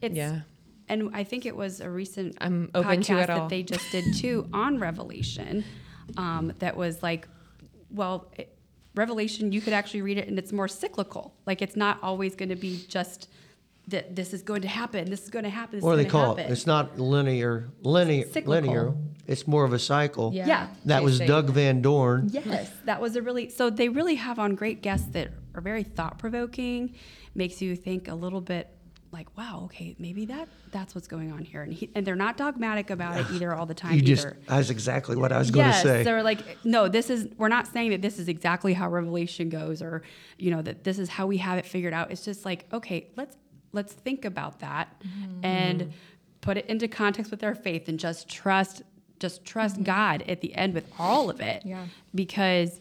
S4: it's
S1: Yeah.
S4: and I think it was a recent
S1: I'm open
S4: podcast
S1: to it all.
S4: that they just did too on Revelation um, that was like well it, Revelation you could actually read it and it's more cyclical like it's not always going to be just that this is going to happen this is going to happen this
S3: What do
S4: is
S3: they call
S4: happen.
S3: it? It's not linear. Linear.
S4: Cyclical.
S3: Linear. It's more of a cycle.
S2: Yeah.
S4: yeah
S3: That was Doug Van Dorn.
S4: Yes, that was a really so they really have on great guests that are very thought provoking, makes you think a little bit like, wow, okay, maybe that that's what's going on here, and he, and they're not dogmatic about it either all the time
S3: You
S4: either.
S3: just. That's exactly what I was going to
S4: yes,
S3: say.
S4: they're like, no, this is we're not saying that this is exactly how Revelation goes, or you know that this is how we have it figured out. It's just like, okay, let's let's think about that
S2: Mm-hmm.
S4: and put it into context with our faith, and just trust, just trust God at the end with all of it,
S2: Mm-hmm. Yeah.
S4: because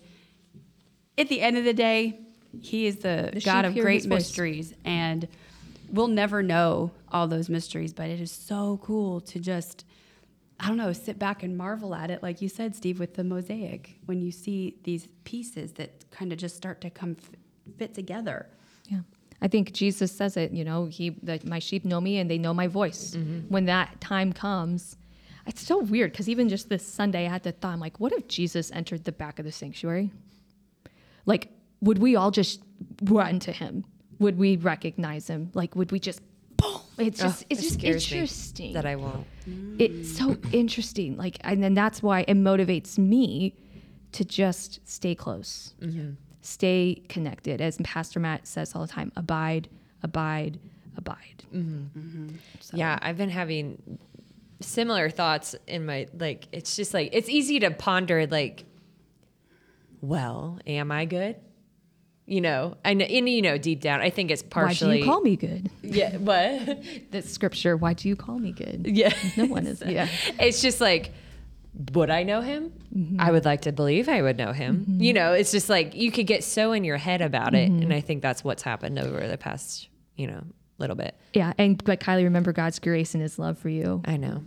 S4: at the end of the day, He is the,
S2: The
S4: God of great
S2: his voice.
S4: mysteries, and we'll never know all those mysteries, but it is so cool to just, I don't know, sit back and marvel at it, like you said, Steve, with the mosaic, when you see these pieces that kind of just start to come f- fit together.
S2: Yeah. I think Jesus says it, you know, he that my sheep know me and they know my voice. Mm-hmm. When that time comes, it's so weird because even just this Sunday, I had the thought, I'm like, what if Jesus entered the back of the sanctuary? Like, would we all just run to him? Would we recognize him? Like, would we just boom? It's just,
S1: Ugh,
S2: it's
S1: it
S2: just interesting.
S1: that I won't.
S2: it's so interesting. Like, and then that's why it motivates me to just stay close, mm-hmm. stay connected. As Pastor Matt says all the time, abide, abide, abide. Mm-hmm. Mm-hmm.
S1: Yeah, I've been having similar thoughts in my like. It's just like it's easy to ponder like, well, am I good? You know, know, and you know, deep down, I think it's partially.
S2: Why do you call me good?
S1: Yeah, what?
S2: The scripture. Why do you call me good?
S1: yeah,
S2: No one is. Yeah.
S1: it's just like would i know him mm-hmm. i would like to believe i would know him mm-hmm. you know it's just like you could get so in your head about it and mm-hmm. i think that's what's happened over the past you know little bit
S2: Yeah. And but Kylie, remember God's grace and His love for you.
S1: i know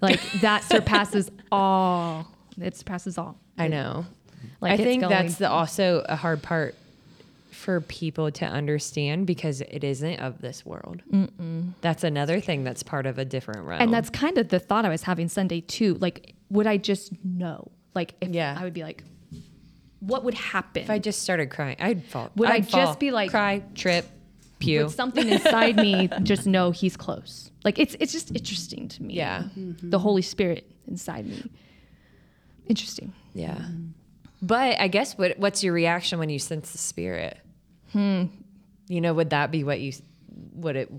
S2: Like that surpasses all. It surpasses all.
S1: i know
S2: Like
S1: i think that's the, also a hard part for people to understand because it isn't of this world that's another thing that's part of a different realm
S2: And that's kind of the thought I was having Sunday too. Like, would I just know? Like, if
S1: Yeah.
S2: I would be like, what would happen?
S1: if i just started crying i'd fall
S2: Would I
S1: I'd
S2: just
S1: fall,
S2: be like-
S1: cry trip pew
S2: Would something inside me just know he's close? Like, it's it's just interesting to me.
S1: yeah mm-hmm.
S2: The Holy Spirit inside me. Interesting.
S1: Yeah. But I guess what what's your reaction when you sense the spirit? Hmm. You know, would that be what you would it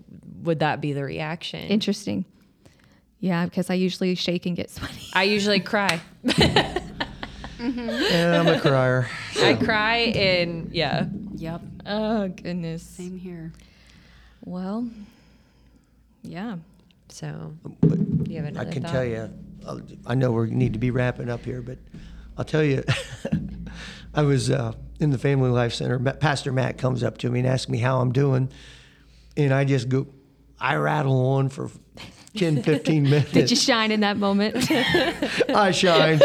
S1: would that be the reaction?
S2: Interesting. Yeah, because I usually shake and get sweaty.
S1: I usually cry.
S3: And I'm a crier.
S1: I cry and yeah.
S4: Yep.
S2: Oh goodness.
S4: Same here.
S2: Well, yeah.
S1: So
S3: But
S1: you have
S3: I can
S1: thought?
S3: tell you, I'll- I know we need to be wrapping up here, but I'll tell you, I was uh, in the Family Life Center. Pastor Matt comes up to me and asks me how I'm doing, and I just go, I rattle on for 10, 15 minutes.
S2: Did you shine in that moment?
S3: I shined.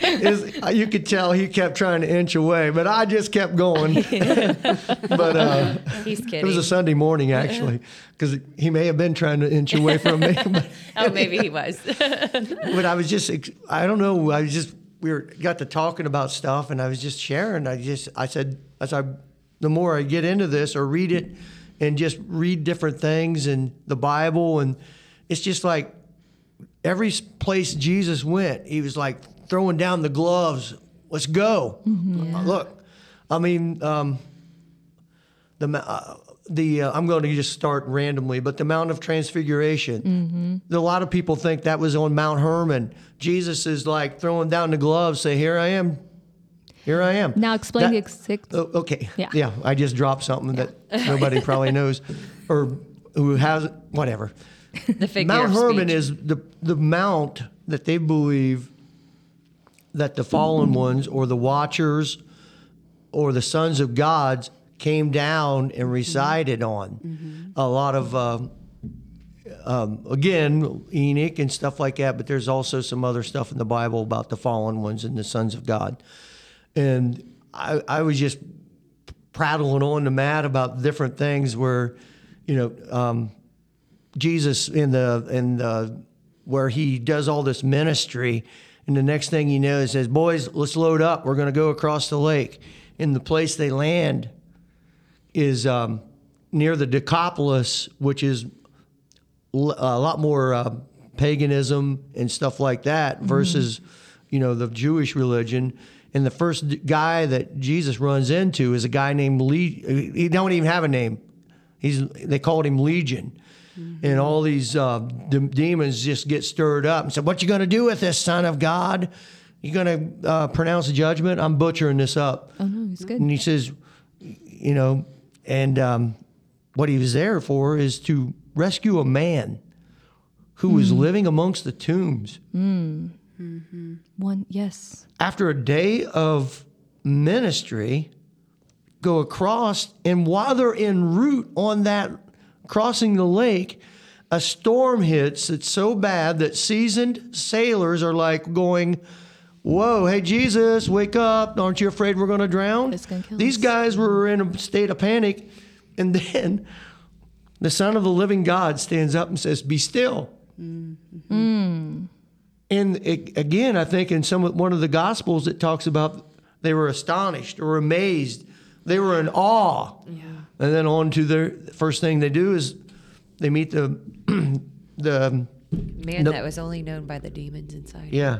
S3: Is- you could tell he kept trying to inch away, but I just kept going. but uh,
S1: He's kidding.
S3: it was a Sunday morning actually, because he may have been trying to inch away from me. But,
S1: oh, maybe he was.
S3: but I was just, I don't know. I was just, we were got to talking about stuff, and I was just sharing. I just, I said, as I, the more I get into this or read it, and just read different things and the Bible, and it's just like every place Jesus went, he was like throwing down the gloves. Let's go. Look, I mean, um, the uh, the uh, I'm going to just start randomly, but the Mount of Transfiguration. A lot of people think that was on Mount Hermon. Jesus is like throwing down the gloves, say, "Here I am, here I am."
S2: now explain
S3: That-
S2: the ex-
S3: Oh, okay.
S2: Yeah.
S3: Yeah. I just dropped something that nobody probably knows, or who has whatever.
S1: the figure
S3: Mount Hermon is the the mount that they believe that the fallen ones or the watchers or the sons of gods came down and resided on. A lot of um, um, again Enoch and stuff like that, but there's also some other stuff in the Bible about the fallen ones and the sons of God. And I, I was just prattling on to Matt about different things where, you know, um, Jesus in the in the where he does all this ministry, and the next thing you know, he says, "Boys, let's load up. We're going to go across the lake." In the place they land is um, near the Decapolis, which is l- a lot more uh, paganism and stuff like that versus, you know, the Jewish religion. And the first d- guy that Jesus runs into is a guy named Le- He don't even have a name. He's they called him Legion. And all these uh, de- demons just get stirred up and said, "What you going to do with this son of God? You going to uh, pronounce a judgment?" I'm butchering this up.
S2: Oh no, it's good.
S3: And he says, you know, and um, what he was there for is to rescue a man who was hmm. living amongst the tombs. Hmm. Mm-hmm.
S2: One, yes.
S3: After a day of ministry, go across, and while they're en route on that crossing the lake, a storm hits that's so bad that seasoned sailors are like going, Whoa, hey, Jesus, wake up. Aren't you afraid we're going to drown?
S2: It's gonna kill
S3: These
S2: us.
S3: guys were in a state of panic. And then the Son of the living God stands up and says, Be still. Mm-hmm. And it, again, I think in some one of the Gospels, it talks about they were astonished or amazed. They were in awe.
S4: Yeah.
S3: And then on to their first thing they do is they meet the the
S1: Man
S3: Nope.
S1: that was only known by the demons inside.
S3: yeah,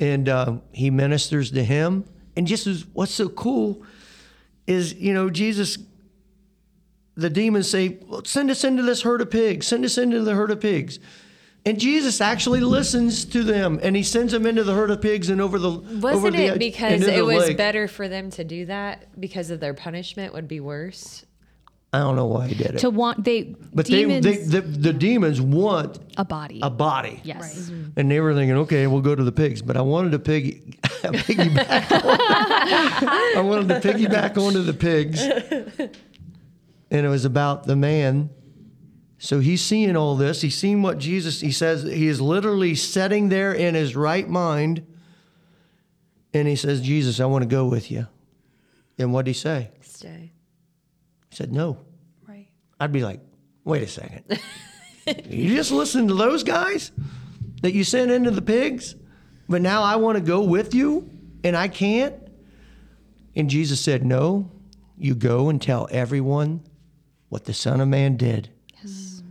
S3: and uh, he ministers to him. And just as, what's so cool is you know Jesus. The demons say, well, "Send us into this herd of pigs. Send us into the herd of pigs." And Jesus actually listens to them, and he sends them into the herd of pigs and over the over
S1: Wasn't
S3: the
S1: it because it was
S3: lake.
S1: better for them to do that because of their punishment would be worse?
S3: I don't know why he did it,
S2: To want they
S3: but
S2: demons
S3: they, they the, the demons want
S2: a body.
S3: a body.
S2: yes. Mm-hmm.
S3: And they were thinking, okay, we'll go to the pigs. But I wanted to piggy, piggyback. on- I wanted to piggyback onto the pigs. And it was about the man. So he's seeing all this. He's seeing what Jesus, he says, he is literally sitting there in his right mind. And he says, Jesus, I want to go with you. And what'd he say?
S1: Stay.
S3: Said, no.
S4: Right.
S3: I'd be like, wait a second. you just listen to those guys that you sent into the pigs, but now I want to go with you and I can't? And Jesus said, No, you go and tell everyone what the Son of Man did. Mm.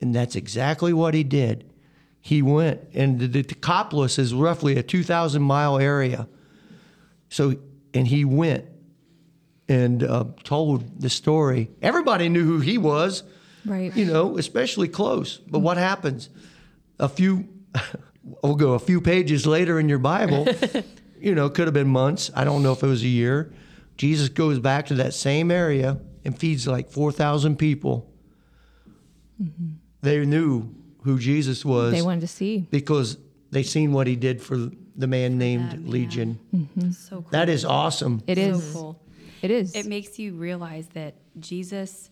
S3: And that's exactly what he did. He went, and the, the Decapolis is roughly a 2,000 mile area. So, and he went and uh, told the story. Everybody knew who he was,
S2: Right.
S3: you know, especially close. But what happens? A few, we'll go a few pages later in your Bible, you know, could have been months. I don't know if it was a year. Jesus goes back to that same area and feeds like 4,000 people. They knew who Jesus was
S2: They wanted to see.
S3: because they seen what he did for the man named
S4: that man.
S3: Legion.
S4: So cool.
S3: That is awesome.
S2: It is.
S4: so cool.
S2: It is.
S4: It makes you realize that Jesus,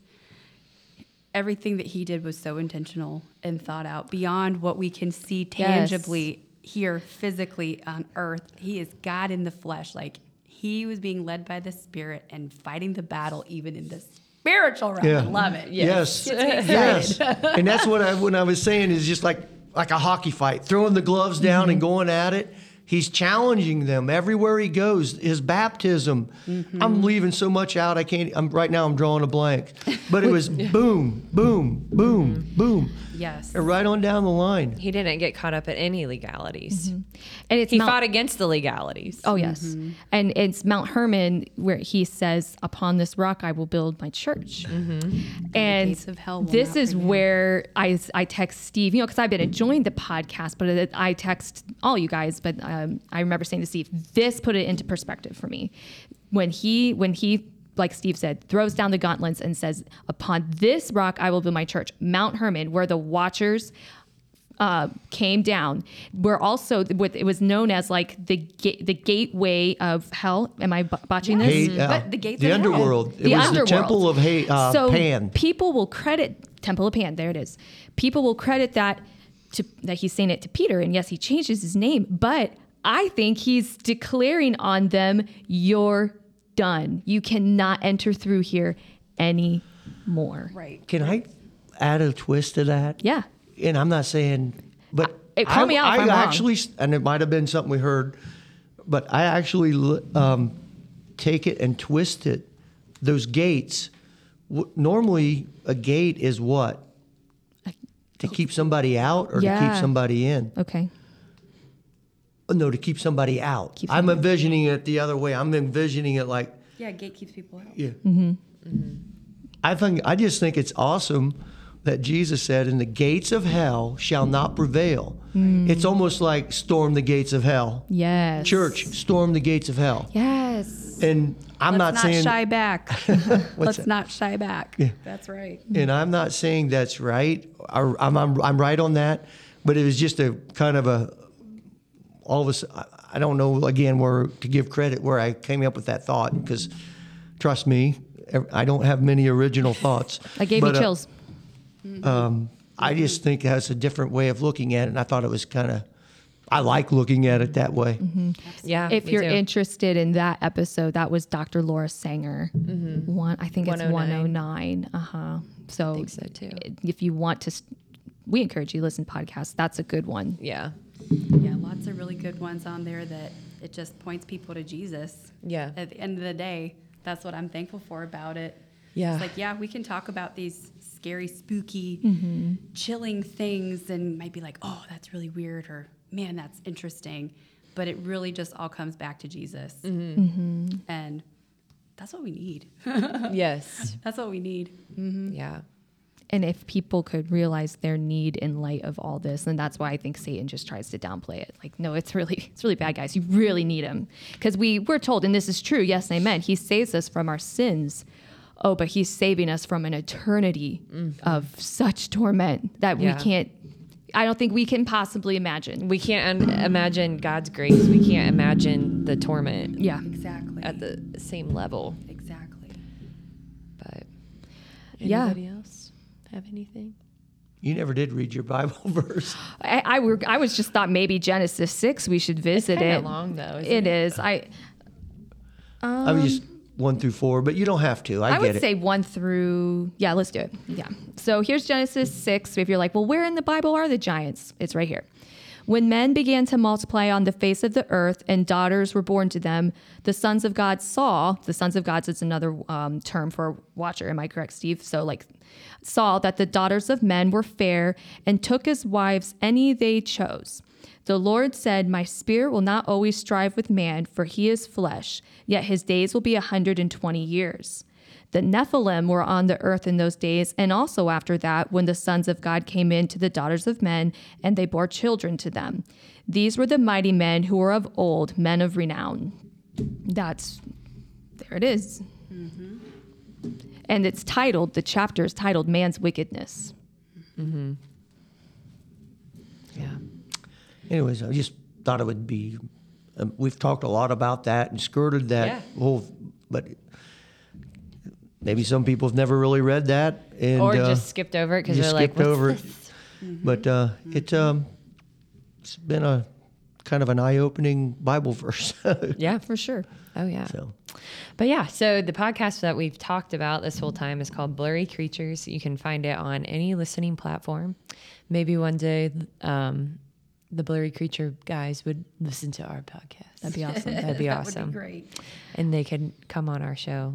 S4: everything that he did was so intentional and thought out beyond what we can see tangibly here physically on earth. He is God in the flesh. Like he was being led by the Spirit and fighting the battle even in the spiritual realm.
S3: Yeah.
S4: I love it.
S3: Yes.
S4: Gets me
S3: Yes. and that's what I when I was saying is just like like a hockey fight, throwing the gloves down
S4: Mm-hmm.
S3: and going at it. He's challenging them everywhere he goes. His baptism.
S4: Mm-hmm.
S3: I'm leaving so much out. I can't. I'm right now. I'm drawing a blank. But it was boom, boom, boom, mm-hmm. boom,
S4: Yes.
S3: and right on down the line.
S1: He didn't get caught up in any legalities. Mm-hmm.
S2: and it's
S1: He
S2: Mount-
S1: fought against the legalities.
S2: Oh yes, mm-hmm. and it's Mount Hermon where he says, "Upon this rock I will build my church." And
S4: gates of hell
S2: this is
S4: prevail.
S2: where I I text Steve, you know, because I've been enjoying the podcast, but I text all you guys. But uh, um, I remember saying to Steve, this put it into perspective for me when he when he. Like Steve said, throws down the gauntlets and says, "Upon this rock I will build my church, Mount Hermon, where the Watchers uh, came down. Where also what it was known as like the ga- the gateway of hell. Am I b- botching this?
S3: Hey, uh,
S4: But the gates
S3: the
S4: of hell.
S3: underworld. It
S2: the
S3: was
S2: underworld.
S3: the temple of hey, uh,
S2: so
S3: Pan.
S2: people will credit Temple of Pan. There it is. People will credit that to that he's saying it to Peter, and yes, he changes his name, but I think he's declaring on them, "You're done. You cannot enter through here anymore."
S4: Right.
S3: Can I add a twist to that?
S2: Yeah.
S3: and I'm not saying, but
S2: Uh, call me out if
S3: I
S2: I'm wrong.
S3: actually, and it might have been something we heard, but I actually um, take it and twist it. Those gates, w- normally a gate is what to keep somebody out or to keep somebody in.
S2: Okay.
S3: Oh, No, to keep somebody out.
S2: Keep
S3: I'm
S2: somebody-
S3: envisioning it the other way. I'm envisioning it like
S4: Yeah, gate keeps people out.
S3: yeah.
S2: Mm-hmm.
S3: I think I just think it's awesome that Jesus said, "And the gates of hell shall not prevail."
S2: Mm.
S3: It's almost like storm the gates of hell.
S2: Yes.
S3: Church, storm the gates of hell.
S2: Yes.
S3: And I'm
S4: Let's
S3: not,
S4: not,
S3: saying,
S4: shy back. Let's
S3: that?
S4: not shy back. That's right.
S3: and I'm not saying that's right. Or I'm, I'm I'm right on that, but it was just a kind of a all of us. I don't know again where to give credit where I came up with that thought because trust me, I don't have many original thoughts.
S2: I gave
S3: But,
S2: you
S3: uh,
S2: chills.
S3: Um, I just think it has a different way of looking at it, and I thought it was kind of. I like looking at it that way.
S1: Yeah.
S2: if you're
S1: too.
S2: interested in that episode, that was Dr. Laura Sanger.
S1: Mm-hmm.
S2: One, I think it's
S1: 109.
S2: 109. Uh huh. So,
S1: I think so too.
S2: if you want to, we encourage you to listen to podcasts. That's a good one.
S1: Yeah.
S4: Yeah, lots of really good ones on there that it just points people to Jesus.
S1: Yeah.
S4: At the end of the day, that's what I'm thankful for about it.
S1: Yeah.
S4: It's like, yeah, we can talk about these scary, spooky,
S1: Mm-hmm.
S4: chilling things and might be like, oh, that's really weird or man, that's interesting. But it really just all comes back to Jesus.
S1: Mm-hmm.
S4: And that's what we need.
S1: Yes.
S4: That's what we need.
S1: Yeah.
S2: And if people could realize their need in light of all this, then that's why I think Satan just tries to downplay it. Like, no, it's really, it's really bad, guys. You really need him because we we're told, and this is true. Yes, and amen. He saves us from our sins. Oh, but he's saving us from an eternity mm-hmm. of such torment that
S1: Yeah.
S2: we can't. I don't think we can possibly imagine.
S1: We can't un- imagine God's grace. We can't imagine the torment
S2: Yeah.
S4: Exactly.
S1: at the same level.
S4: exactly.
S1: But
S2: Yeah.
S1: else have anything?
S3: You never did read your Bible verse.
S2: I, I, were, I was just thought maybe Genesis six we should visit
S1: kinda
S2: it.
S1: long, though, isn't
S2: It is. I
S3: I was just one through four, but you don't have to. I,
S2: I
S3: get
S2: would
S3: it.
S2: say one through, yeah, let's do it. Yeah. So here's Genesis 6. If you're like, well, where in the Bible are the giants? It's right here. When men began to multiply on the face of the earth and daughters were born to them, the sons of God saw, the sons of God is another um, term for watcher. Am I correct, Steve? So, like, saw that the daughters of men were fair and took as wives any they chose. The Lord said, My spirit will not always strive with man, for he is flesh, yet his days will be a 120 years. The Nephilim were on the earth in those days, and also after that, when the sons of God came in to the daughters of men, and they bore children to them. These were the mighty men who were of old, men of renown. That's, there it is. Mm-hmm. And it's titled, the chapter is titled Man's Wickedness.
S1: Yeah.
S3: Anyways, I just thought it would be. Um, we've talked a lot about that and skirted that
S1: Yeah.
S3: whole, but maybe some people have never really read that and
S1: or
S3: uh,
S1: just skipped over it because they're like,
S3: skipped
S1: What's
S3: over
S1: this?
S3: it. But uh, it um, it's been a kind of an eye-opening Bible verse.
S1: Yeah.
S2: For sure.
S1: Oh yeah.
S3: so
S1: But yeah, so the podcast that we've talked about this whole time is called Blurry Creatures. You can find it on any listening platform. Maybe one day um, the Blurry Creature guys would listen to our podcast.
S2: That'd be awesome.
S1: That'd be
S4: That
S1: awesome.
S4: would be great.
S1: And they could come on our show.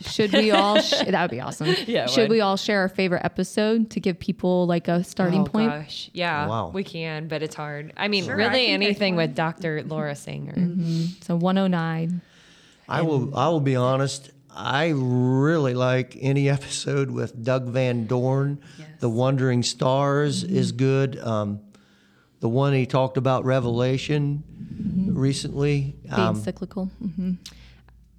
S2: Should we all? Sh- that would be awesome.
S1: Yeah,
S2: Should
S1: would.
S2: we all share our favorite episode to give people like a starting
S1: oh,
S2: point?
S1: Gosh. Yeah,
S3: Wow.
S1: we can, but it's hard. I mean,
S4: Sure,
S1: really
S4: can pick
S1: anything with Dr. Laura Sanger.
S2: So 109.
S3: I will. I will be honest. I really like any episode with Doug Van Dorn.
S4: Yes.
S3: The Wandering Stars is good. Um, the one he talked about Revelation recently.
S2: Being
S3: Um,
S2: cyclical. hmm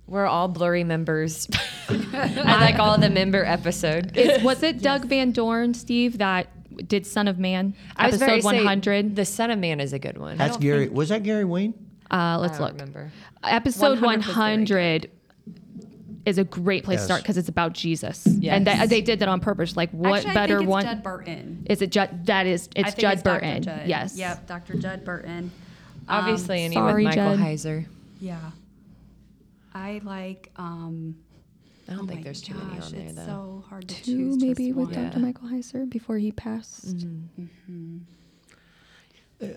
S1: We're all blurry members. I like all the member episode.
S2: Is, was it Doug Van Dorn, Steve, that did Son of Man?
S1: I
S2: episode
S1: say
S2: 100.
S1: The Son of Man is a good one.
S3: that's Gary. Was that Gary Wayne?
S2: Uh, let's
S1: I don't
S2: look.
S1: remember.
S2: Episode
S4: 100 was very
S2: 100 is a great place to start because it's about Jesus. And
S1: Yes.
S2: that, they did that on purpose. Like, what
S4: Actually,
S2: better
S4: I think it's
S2: one?
S4: Judd Burton.
S2: Is it Judd? That is, it's
S4: think
S2: Judd
S4: it's Dr.
S2: Burton.
S4: Judd.
S2: Yes.
S4: Yep, Dr. Judd Burton.
S1: Obviously, any
S2: sorry,
S1: with Michael
S2: Judd.
S1: Heiser.
S4: Yeah. I like. um
S1: I don't
S4: oh
S1: think
S4: my
S1: there's too many on there
S4: it's
S1: though.
S4: so hard to
S2: Two,
S4: choose.
S2: maybe
S4: just
S2: with
S4: one.
S1: Yeah.
S2: Dr. Michael Heiser before he passed.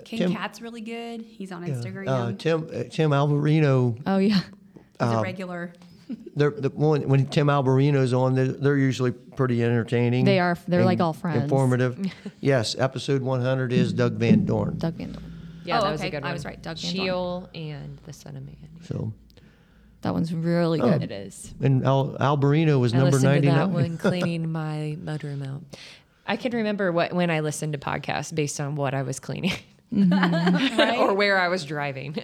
S4: King
S3: Tim-
S4: Cat's really good. He's on
S3: Yeah.
S4: Instagram.
S3: Uh, Tim uh, Tim Alberino.
S2: Oh, yeah.
S4: He's a regular.
S3: They're, the one when Tim Alberino's on, they're, they're usually pretty entertaining.
S2: They are. They're like all friends.
S3: Informative. yes, episode 100 is Doug Van Dorn.
S2: Doug Van Dorn.
S1: Yeah,
S2: Oh,
S1: that was a good one.
S2: I was right, Doug Van Dorn.
S1: Sheol and the Son of Man.
S3: So,
S2: That one's really
S3: Oh.
S2: good.
S1: It is.
S3: and Al, Alberino was
S1: I
S3: number
S1: listened to
S3: 99.
S1: that one cleaning my mudroom out. I can remember what when I listened to podcasts based on what I was cleaning or where I was driving.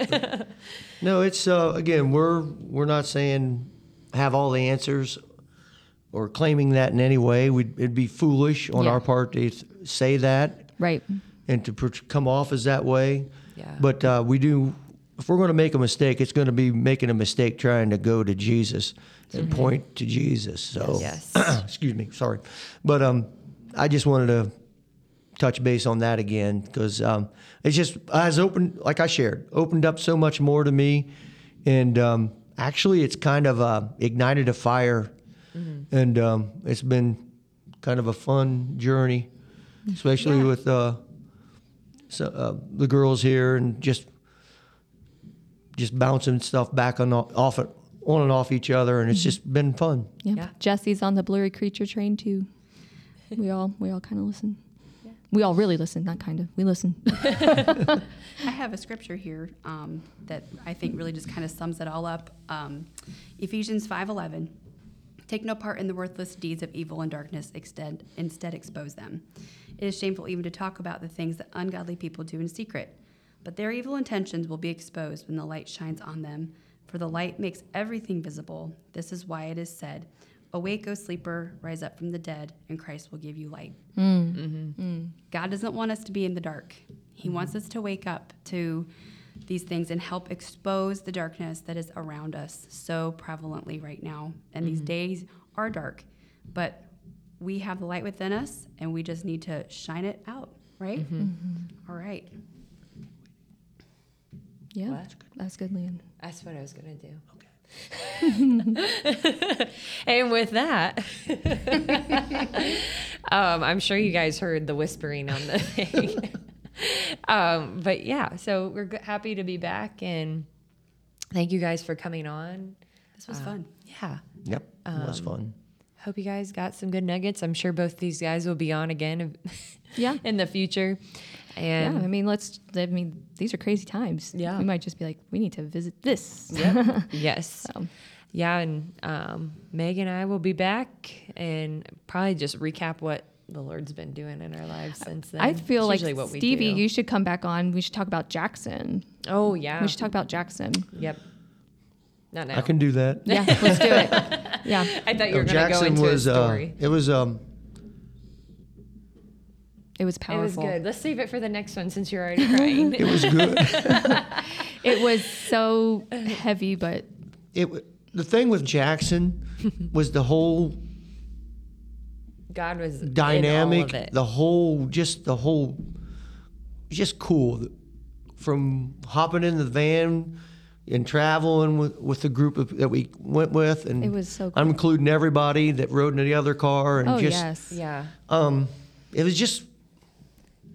S3: No, it's uh, again, we're we're not saying have all the answers or claiming that in any way. We'd, it'd be foolish on
S2: Yeah.
S3: our part to th- say that
S2: Right.
S3: and to pr- come off as that way.
S1: Yeah.
S3: But uh, we do. If we're going to make a mistake, it's going to be making a mistake trying to go to Jesus and point to Jesus. So,
S1: Yes.
S3: excuse me, sorry, but um, I just wanted to touch base on that again because um, it's just has opened, like I shared, opened up so much more to me, and um, actually, it's kind of uh, ignited a fire, and um, it's been kind of a fun journey, especially
S4: Yeah.
S3: with uh, so, uh, the girls here and just just bouncing stuff back on off it on and off each other, and it's just been fun.
S2: Yeah.
S1: Yeah.
S2: Jesse's on the blurry creature train too. We all we all kind of listen. We all really listen, not kind of. We listen.
S4: I have a scripture here um, that I think really just kind of sums it all up. Um, Ephesians 5:11. Take no part in the worthless deeds of evil and darkness. Instead, instead expose them. It is shameful even to talk about the things that ungodly people do in secret. But their evil intentions will be exposed when the light shines on them. For the light makes everything visible. This is why it is said, "Awake, O sleeper, rise up from the dead, and Christ will give you light." Hmm. Mm-hmm. Hmm. God doesn't want us to be in the dark. He wants us to wake up to these things and help expose the darkness that is around us so prevalently right now. And these mm-hmm. days are dark, but we have the light within us and we just need to shine it out, right? Mm-hmm. All right.
S2: Yeah.
S1: What?
S2: That's good, Leon.
S1: That's what I was gonna do. Okay. and with that, um, I'm sure you guys heard the whispering on the thing. um, but yeah, so we're g- happy to be back, and thank you guys for coming on.
S4: This was fun.
S1: Yeah.
S3: Yep, it was
S1: Um,
S3: fun.
S1: Hope you guys got some good nuggets. I'm sure both these guys will be on again
S2: Yeah.
S1: in the future.
S2: Yeah, I mean, let's. I mean, these are crazy times.
S1: Yeah.
S2: we might just be like, we need to visit this. Yeah.
S1: yes.
S2: So,
S1: Yeah, and um, Meg and I will be back and probably just recap what the Lord's been doing in our lives since then.
S2: I feel
S1: It's
S2: like
S1: usually what we
S2: Stevie,
S1: do.
S2: you should come back on. We should talk about Jackson.
S1: oh yeah,
S2: We should talk about Jackson.
S1: yep. Not now.
S3: I can do that.
S2: Yeah, let's do it. Yeah,
S1: I thought you were going to go into
S3: was
S1: a story.
S3: Uh, it was um
S2: it was powerful.
S1: it was good. Let's save it for the next one since you're already crying.
S3: it was good.
S2: It was so heavy, but
S3: it the thing with Jackson was the whole
S1: God was in all
S3: dynamic,
S1: of it.
S3: the whole just the whole just cool from hopping in the van and traveling with, with the group of, that we went with and
S2: It was so
S3: I'm including everybody that rode in the other car and
S2: oh
S3: just
S2: yes,
S1: yeah,
S3: um it was just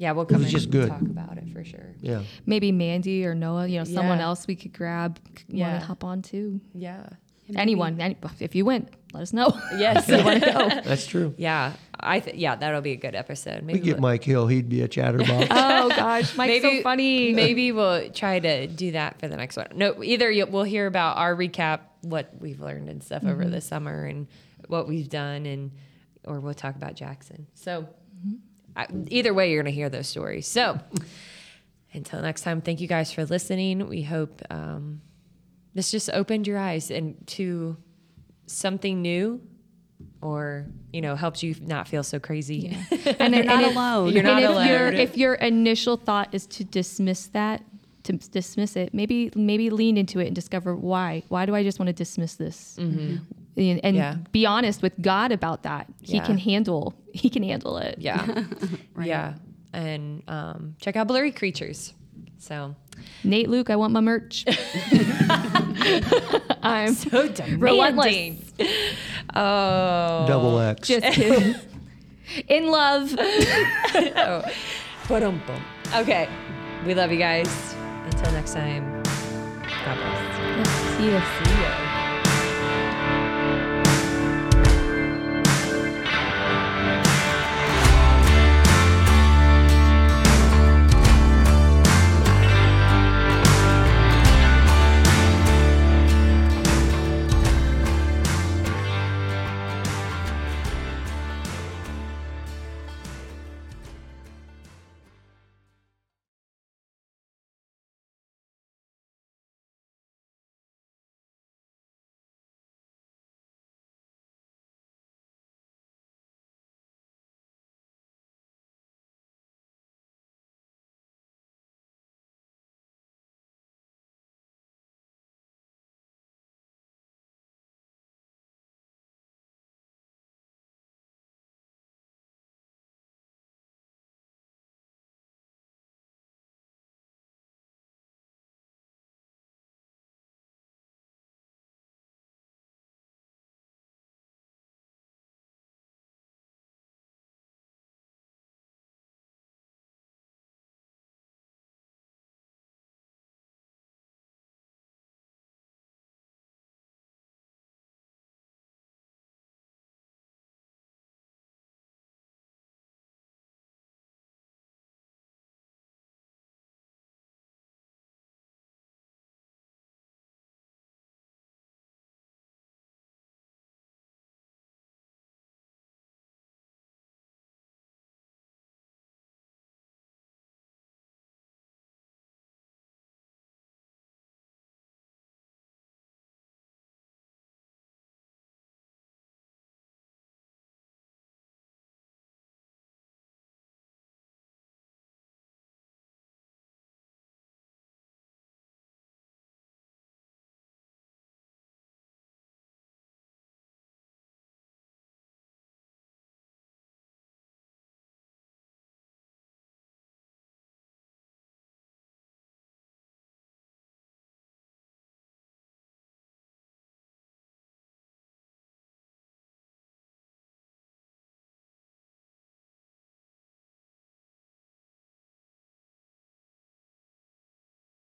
S1: yeah. We'll come
S3: was
S1: and
S3: just good.
S1: talk about it for sure.
S3: yeah
S2: maybe Mandy or Noah. You know, someone
S1: Yeah.
S2: else we could grab.
S1: yeah.
S2: Want to hop on too?
S1: Yeah.
S2: Anyone, any, if you went, let us know.
S1: Yes.
S2: you want to go?
S3: that's true
S1: yeah. I th- yeah that'll be a good episode.
S3: Maybe we
S1: Maybe
S3: get
S1: we'll-
S3: Mike Hill he'd be a chatterbox
S2: Oh gosh, Mike's so funny.
S1: Maybe we'll try to do that for the next one. No, either you, we'll hear about our recap, what we've learned and stuff over
S2: Mm-hmm.
S1: the summer, and what we've done, and or we'll talk about Jackson. So
S2: Mm-hmm.
S1: I, either way, you're going to hear those stories. So until next time, thank you guys for listening. We hope um, this just opened your eyes and to something new. Or you know, helps you not feel so crazy.
S2: and
S4: You're not
S2: and if-
S4: alone.
S1: You're not
S2: and if
S1: alone.
S2: Your, if your initial thought is to dismiss that, to dismiss it, maybe maybe lean into it and discover why. Why do I just want to dismiss this? And, and.
S1: Yeah.
S2: be honest with God about that. He
S1: Yeah.
S2: can handle. He can handle it.
S1: Yeah. Yeah. And um, check out Blurry Creatures. So
S2: Nate, Luke, I want my merch. I'm
S1: so
S2: relentless.
S1: Oh.
S3: double X
S2: Just kidding. In love.
S1: Ba-dum-bum. Okay. We love you guys. Until next time. God bless.
S2: See ya.
S1: See ya.